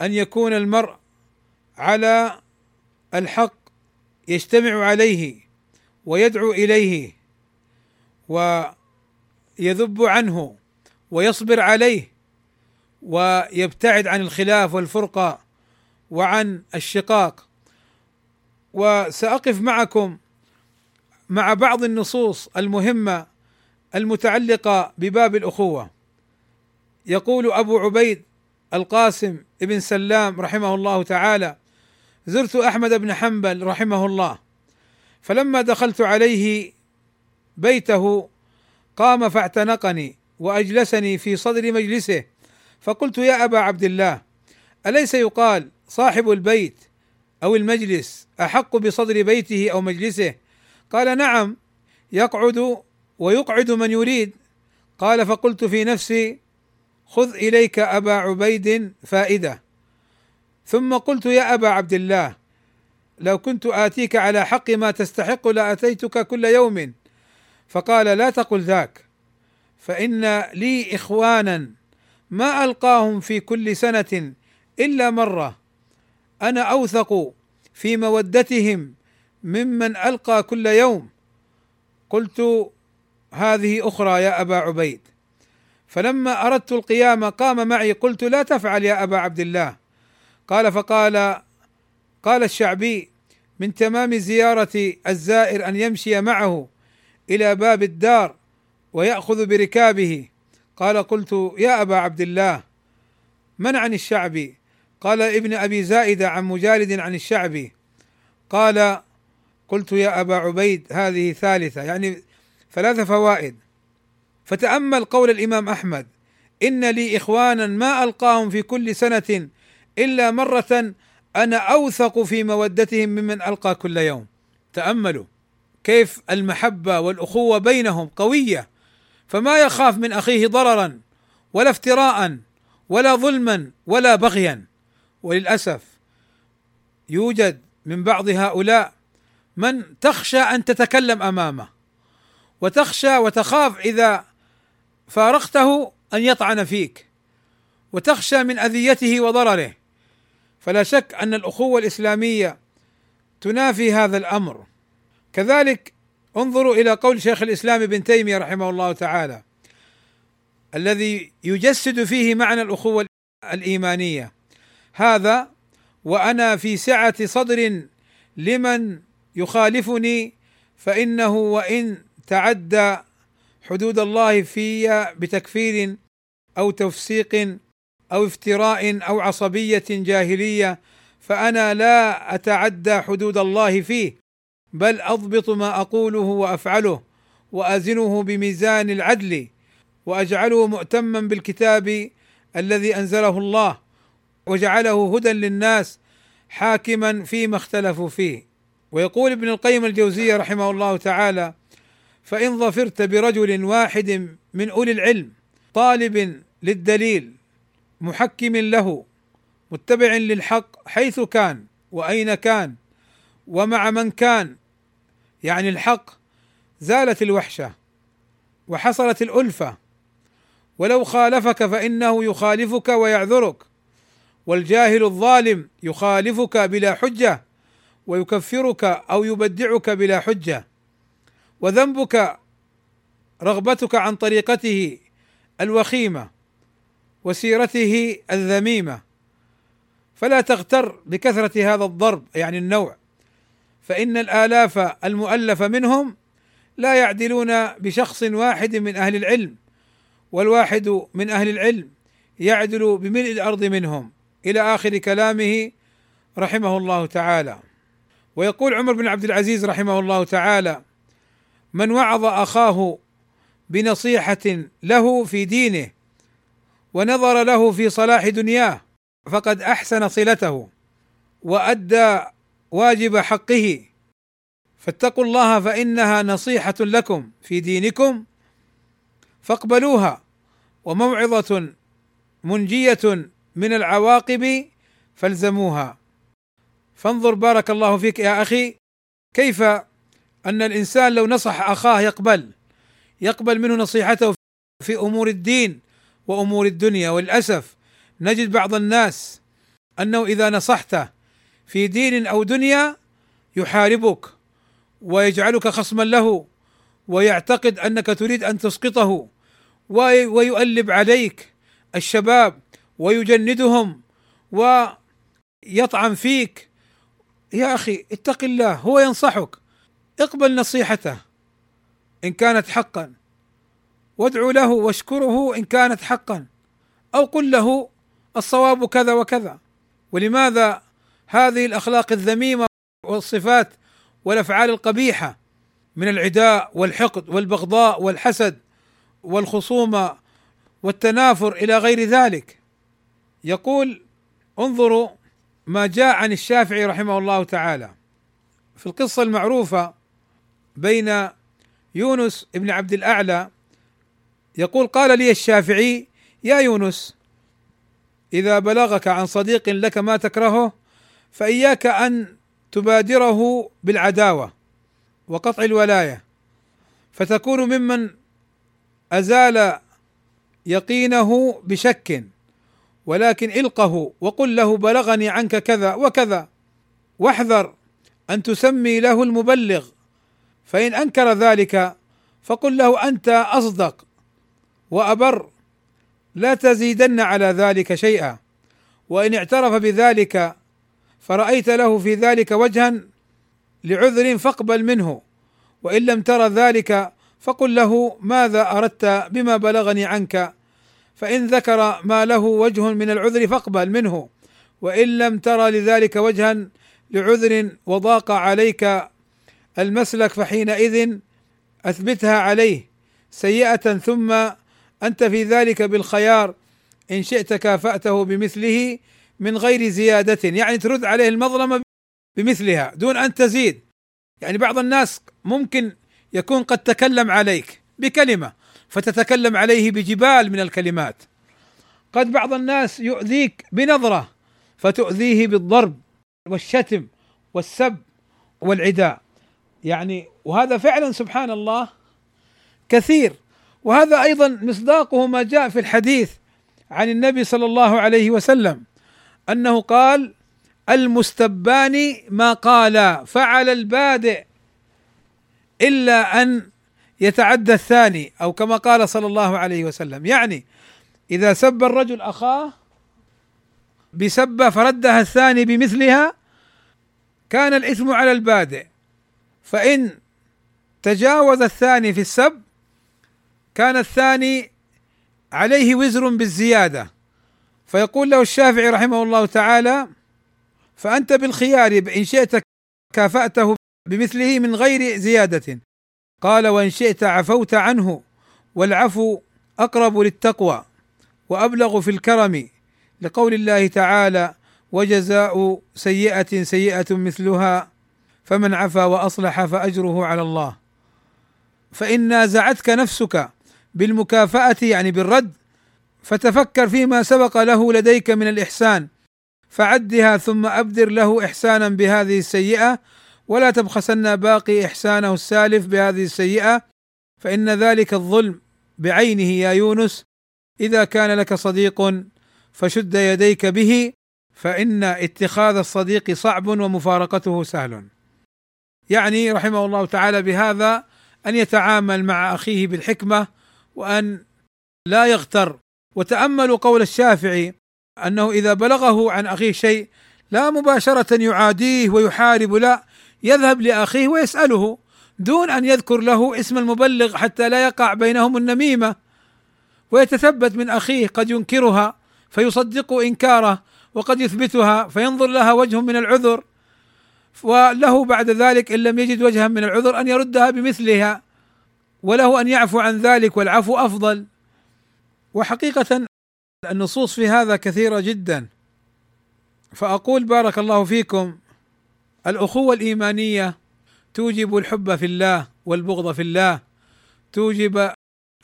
أن يكون المرء على الحق يجتمع عليه ويدعو إليه ويذب عنه ويصبر عليه ويبتعد عن الخلاف والفرقة وعن الشقاق. وسأقف معكم مع بعض النصوص المهمة المتعلقة بباب الأخوة. يقول أبو عبيد القاسم ابن سلام رحمه الله تعالى زرت أحمد بن حنبل رحمه الله فلما دخلت عليه بيته قام فاعتنقني وأجلسني في صدر مجلسه فقلت يا أبا عبد الله أليس يقال صاحب البيت أو المجلس أحق بصدر بيته أو مجلسه؟ قال نعم يقعد ويقعد من يريد. قال فقلت في نفسي خذ إليك أبا عبيد فائدة. ثم قلت يا أبا عبد الله لو كنت آتيك على حق ما تستحق لأتيتك كل يوم. فقال لا تقل ذاك فإن لي إخوانا ما ألقاهم في كل سنة إلا مرة. أنا أوثق في مودتهم ممن ألقى كل يوم. قلت هذه أخرى يا أبا عبيد. فلما أردت القيام قام معي قلت لا تفعل يا أبا عبد الله. قال فقال قال الشعبي من تمام زيارة الزائر أن يمشي معه إلى باب الدار ويأخذ بركابه. قال قلت يا أبا عبد الله من عن الشعبي؟ قال ابن أبي زائدة عن مجالد عن الشعبي. قال قلت يا أبا عبيد هذه ثالثة يعني ثلاث فوائد. فتأمل قول الإمام أحمد إن لي إخوانا ما ألقاهم في كل سنة إلا مرة أنا أوثق في مودتهم ممن ألقى كل يوم. تأملوا كيف المحبة والأخوة بينهم قوية فما يخاف من أخيه ضررا ولا افتراء ولا ظلما ولا بغيا. وللأسف يوجد من بعض هؤلاء من تخشى أن تتكلم أمامه وتخشى وتخاف إذا فارقته أن يطعن فيك وتخشى من أذيته وضرره. فلا شك أن الأخوة الإسلامية تنافي هذا الأمر. كذلك انظروا إلى قول شيخ الإسلام ابن تيمية رحمه الله تعالى الذي يجسد فيه معنى الأخوة الإيمانية هذا وأنا في سعة صدر لمن يخالفني فإنه وإن تعدى حدود الله في بتكفير أو تفسيق أو افتراء أو عصبية جاهلية فأنا لا أتعدى حدود الله فيه بل أضبط ما أقوله وأفعله وأزنه بميزان العدل وأجعله مؤتما بالكتاب الذي أنزله الله وجعله هدى للناس حاكما فيما اختلفوا فيه. ويقول ابن القيم الجوزية رحمه الله تعالى فإن ظفرت برجل واحد من أولي العلم طالب للدليل محكم له متبع للحق حيث كان وأين كان ومع من كان يعني الحق زالت الوحشة وحصلت الألفة. ولو خالفك فإنه يخالفك ويعذرك والجاهل الظالم يخالفك بلا حجة. ويكفرك أو يبدعك بلا حجة وذنبك رغبتك عن طريقته الوخيمة وسيرته الذميمة. فلا تغتر بكثرة هذا الضرب يعني النوع. فإن الآلاف المؤلفه منهم لا يعدلون بشخص واحد من أهل العلم والواحد من أهل العلم يعدل بملء الأرض منهم. إلى آخر كلامه رحمه الله تعالى. ويقول عمر بن عبد العزيز رحمه الله تعالى من وعظ أخاه بنصيحة له في دينه ونظر له في صلاح دنياه فقد أحسن صلته وأدى واجب حقه فاتقوا الله فإنها نصيحة لكم في دينكم فاقبلوها وموعظة منجية من العواقب فالزموها. فانظر بارك الله فيك يا أخي كيف أن الإنسان لو نصح أخاه يقبل يقبل منه نصيحته في أمور الدين وأمور الدنيا. وللأسف نجد بعض الناس أنه إذا نصحته في دين أو دنيا يحاربك ويجعلك خصما له ويعتقد أنك تريد أن تسقطه ويؤلب عليك الشباب ويجندهم ويطعن فيك. يا أخي اتق الله هو ينصحك. اقبل نصيحته إن كانت حقا. وادعو له واشكره إن كانت حقا. أو قل له الصواب كذا وكذا. ولماذا هذه الأخلاق الذميمة والصفات والأفعال القبيحة من العداء والحقد والبغضاء والحسد والخصومة والتنافر إلى غير ذلك؟ يقول انظروا ما جاء عن الشافعي رحمه الله تعالى. في القصة المعروفة بين يونس بن عبد الأعلى يقول قال لي الشافعي يا يونس إذا بلغك عن صديق لك ما تكرهه فإياك أن تبادره بالعداوة وقطع الولاية فتكون ممن أزال يقينه بشك. ولكن القه وقل له بلغني عنك كذا وكذا. واحذر أن تسمي له المبلغ فإن أنكر ذلك فقل له أنت أصدق وأبر. لا تزيدن على ذلك شيئا وإن اعترف بذلك فرأيت له في ذلك وجها لعذر فاقبل منه وإن لم تر ذلك فقل له ماذا أردت بما بلغني عنك. فإن ذكر ما له وجه من العذر فاقبل منه. وإن لم تر لذلك وجها لعذر وضاق عليك المسلك فحينئذ أثبتها عليه سيئة. ثم أنت في ذلك بالخيار إن شئت كافأته بمثله من غير زيادة. يعني ترد عليه المظلمة بمثلها دون أن تزيد. يعني بعض الناس ممكن يكون قد تكلم عليك بكلمة فتتكلم عليه بجبال من الكلمات. قد بعض الناس يؤذيك بنظرة فتؤذيه بالضرب والشتم والسب والعداء. يعني وهذا فعلا سبحان الله كثير. وهذا أيضا مصداقه ما جاء في الحديث عن النبي صلى الله عليه وسلم أنه قال المستبان ما قال فعل البادئ إلا أن يتعدى الثاني أو كما قال صلى الله عليه وسلم. يعني إذا سب الرجل أخاه بسبة فردها الثاني بمثلها كان الإثم على البادئ. فإن تجاوز الثاني في السب كان الثاني عليه وزر بالزيادة. فيقول له الشافعي رحمه الله تعالى فأنت بالخيار إن شئت كافأته بمثله من غير زيادة. قال وإن شئت عفوت عنه والعفو أقرب للتقوى وأبلغ في الكرم. لقول الله تعالى وجزاء سيئة سيئة مثلها فمن عفا وأصلح فأجره على الله. فإن نازعتك نفسك بالمكافأة يعني بالرد فتفكر فيما سبق له لديك من الإحسان فعدها ثم أبدر له إحسانا بهذه السيئة ولا تبخسن باقي إحسانه السالف بهذه السيئة فإن ذلك الظلم بعينه يا يونس. إذا كان لك صديق فشد يديك به فإن اتخاذ الصديق صعب ومفارقته سهل. يعني رحمه الله تعالى بهذا أن يتعامل مع أخيه بالحكمة وأن لا يغتر. وتاملوا قول الشافعي أنه إذا بلغه عن أخيه شيء لا مباشرة يعاديه ويحارب لا يذهب لأخيه ويسأله دون أن يذكر له اسم المبلغ حتى لا يقع بينهم النميمة. ويتثبت من أخيه قد ينكرها فيصدق إنكاره وقد يثبتها فينظر لها وجه من العذر. وله بعد ذلك إن لم يجد وجها من العذر أن يردها بمثلها وله أن يعفو عن ذلك والعفو أفضل. وحقيقة النصوص في هذا كثيرة جدا. فأقول بارك الله فيكم الأخوة الإيمانية توجب الحب في الله والبغض في الله توجب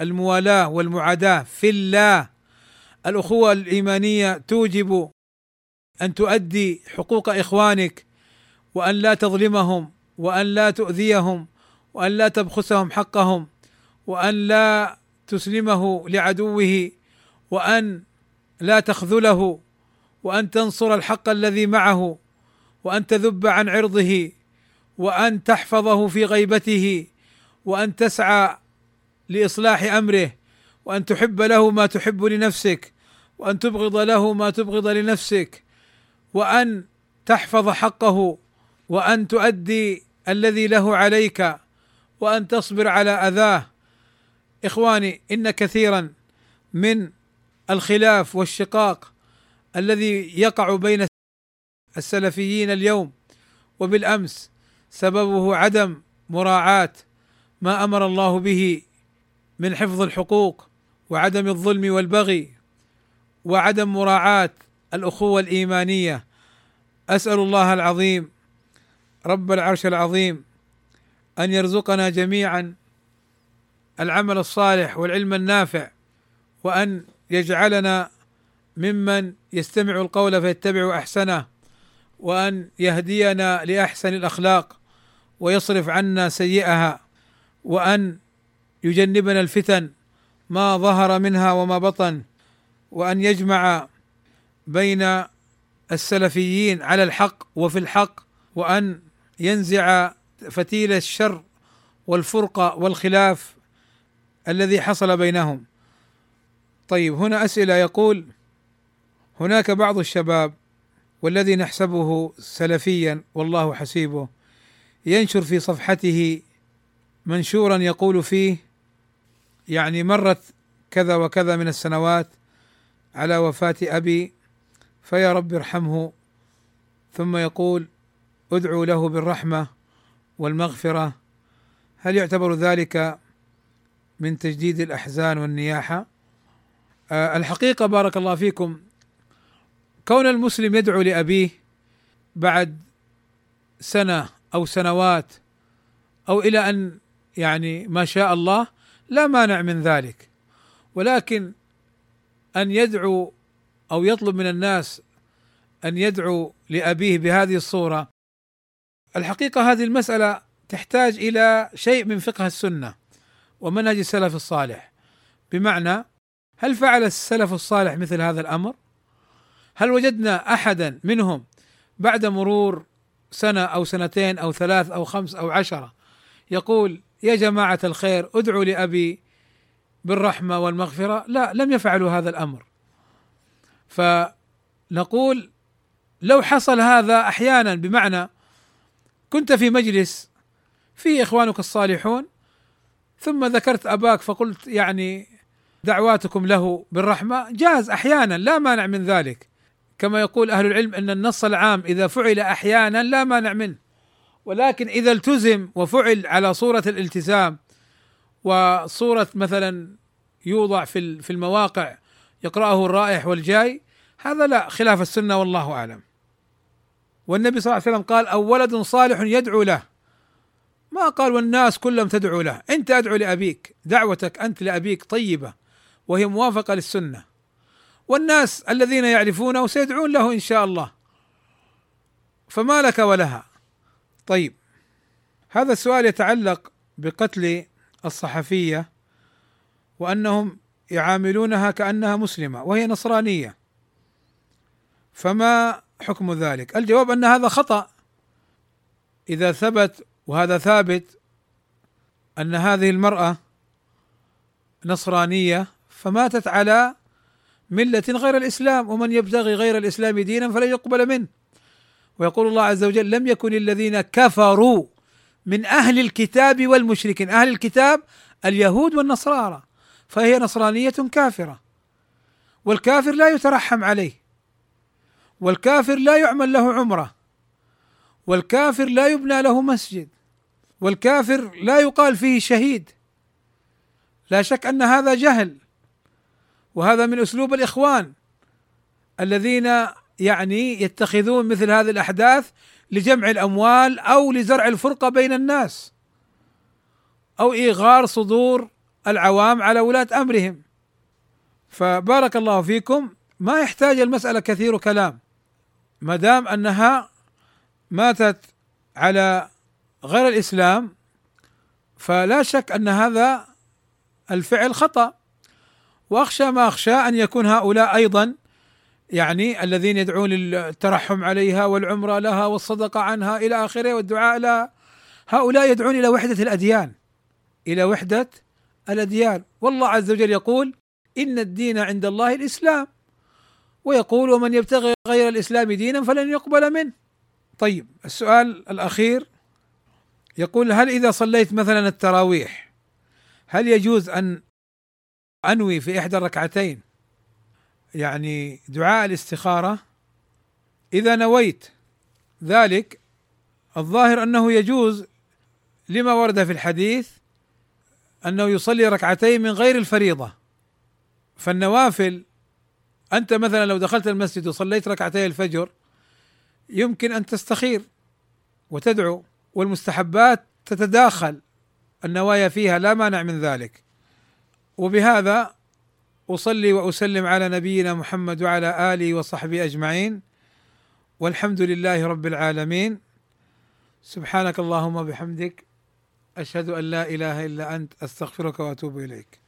الموالاة والمعاداة في الله. الأخوة الإيمانية توجب أن تؤدي حقوق إخوانك وأن لا تظلمهم وأن لا تؤذيهم وأن لا تبخسهم حقهم وأن لا تسلمه لعدوه وأن لا تخذله وأن تنصر الحق الذي معه. وأن تذب عن عرضه وأن تحفظه في غيبته وأن تسعى لإصلاح أمره وأن تحب له ما تحب لنفسك وأن تبغض له ما تبغض لنفسك وأن تحفظ حقه وأن تؤدي الذي له عليك وأن تصبر على أذاه. إخواني إن كثيرا من الخلاف والشقاق الذي يقع بين السلفيين اليوم وبالأمس سببه عدم مراعاة ما أمر الله به من حفظ الحقوق وعدم الظلم والبغي وعدم مراعاة الأخوة الإيمانية. أسأل الله العظيم رب العرش العظيم أن يرزقنا جميعا العمل الصالح والعلم النافع وأن يجعلنا ممن يستمع القول فيتبع أحسنه. وأن يهدينا لأحسن الأخلاق ويصرف عنا سيئها وأن يجنبنا الفتن ما ظهر منها وما بطن وأن يجمع بين السلفيين على الحق وفي الحق وأن ينزع فتيل الشر والفرقه والخلاف الذي حصل بينهم. طيب هنا أسئلة. يقول هناك بعض الشباب والذي نحسبه سلفيا والله حسيبه ينشر في صفحته منشورا يقول فيه يعني مرت كذا وكذا من السنوات على وفاة أبي فيا رب ارحمه ثم يقول ادعوا له بالرحمة والمغفرة هل يعتبر ذلك من تجديد الأحزان والنياحة؟ أه الحقيقة بارك الله فيكم كون المسلم يدعو لأبيه بعد سنة أو سنوات أو إلى أن يعني ما شاء الله لا مانع من ذلك ولكن أن يدعو أو يطلب من الناس أن يدعو لأبيه بهذه الصورة الحقيقة هذه المسألة تحتاج إلى شيء من فقه السنة ومنهج السلف الصالح بمعنى هل فعل السلف الصالح مثل هذا الأمر؟ هل وجدنا أحدا منهم بعد مرور سنة أو سنتين أو ثلاث أو خمس أو عشرة يقول يا جماعة الخير ادعوا لأبي بالرحمة والمغفرة؟ لا لم يفعلوا هذا الأمر. فنقول لو حصل هذا أحيانا بمعنى كنت في مجلس فيه إخوانك الصالحون ثم ذكرت أباك فقلت يعني دعواتكم له بالرحمة جاز أحيانا لا مانع من ذلك. كما يقول أهل العلم أن النص العام إذا فعل أحيانا لا مانع منه. ولكن إذا التزم وفعل على صورة الالتزام وصورة مثلا يوضع في في المواقع يقرأه الرائح والجاي هذا لا خلاف السنة والله أعلم. والنبي صلى الله عليه وسلم قال أو ولد صالح يدعو له. ما قال والناس كلهم تدعو له. أنت أدعو لأبيك دعوتك أنت لأبيك طيبة وهي موافقة للسنة. والناس الذين يعرفونه سيدعون له إن شاء الله. فما لك ولها. طيب هذا السؤال يتعلق بقتل الصحفية وأنهم يعاملونها كأنها مسلمة وهي نصرانية. فما حكم ذلك؟ الجواب أن هذا خطأ. إذا ثبت وهذا ثابت أن هذه المرأة نصرانية فماتت على ملة غير الإسلام ومن يبتغي غير الإسلام دينا فلن يقبل منه. ويقول الله عز وجل لم يكن الذين كفروا من أهل الكتاب والمشركين. أهل الكتاب اليهود والنصارى فهي نصرانية كافرة والكافر لا يترحم عليه والكافر لا يعمل له عمرة والكافر لا يبنى له مسجد والكافر لا يقال فيه شهيد. لا شك أن هذا جهل وهذا من أسلوب الإخوان الذين يعني يتخذون مثل هذه الأحداث لجمع الأموال أو لزرع الفرقة بين الناس أو إيغار صدور العوام على ولاة أمرهم. فبارك الله فيكم. ما يحتاج المسألة كثير كلام. ما دام أنها ماتت على غير الإسلام فلا شك أن هذا الفعل خطأ. واخشى ما اخشى أن يكون هؤلاء أيضا يعني الذين يدعون للترحم عليها والعمرة لها والصدقة عنها إلى آخره والدعاء لها هؤلاء يدعون إلى وحدة الأديان إلى وحدة الأديان. والله عز وجل يقول إن الدين عند الله الإسلام. ويقول ومن يبتغي غير الإسلام دينا فلن يقبل منه. طيب السؤال الأخير يقول هل إذا صليت مثلا التراويح هل يجوز أن أنوي في إحدى الركعتين. يعني دعاء الاستخارة إذا نويت ذلك الظاهر أنه يجوز لما ورد في الحديث أنه يصلي ركعتين من غير الفريضة. فالنوافل أنت مثلا لو دخلت المسجد وصليت ركعتي الفجر يمكن أن تستخير وتدعو والمستحبات تتداخل. النوايا فيها لا مانع من ذلك. وبهذا أصلي وأسلم على نبينا محمد وعلى آله وصحبه أجمعين والحمد لله رب العالمين. سبحانك اللهم وبحمدك أشهد أن لا إله إلا أنت أستغفرك وأتوب إليك.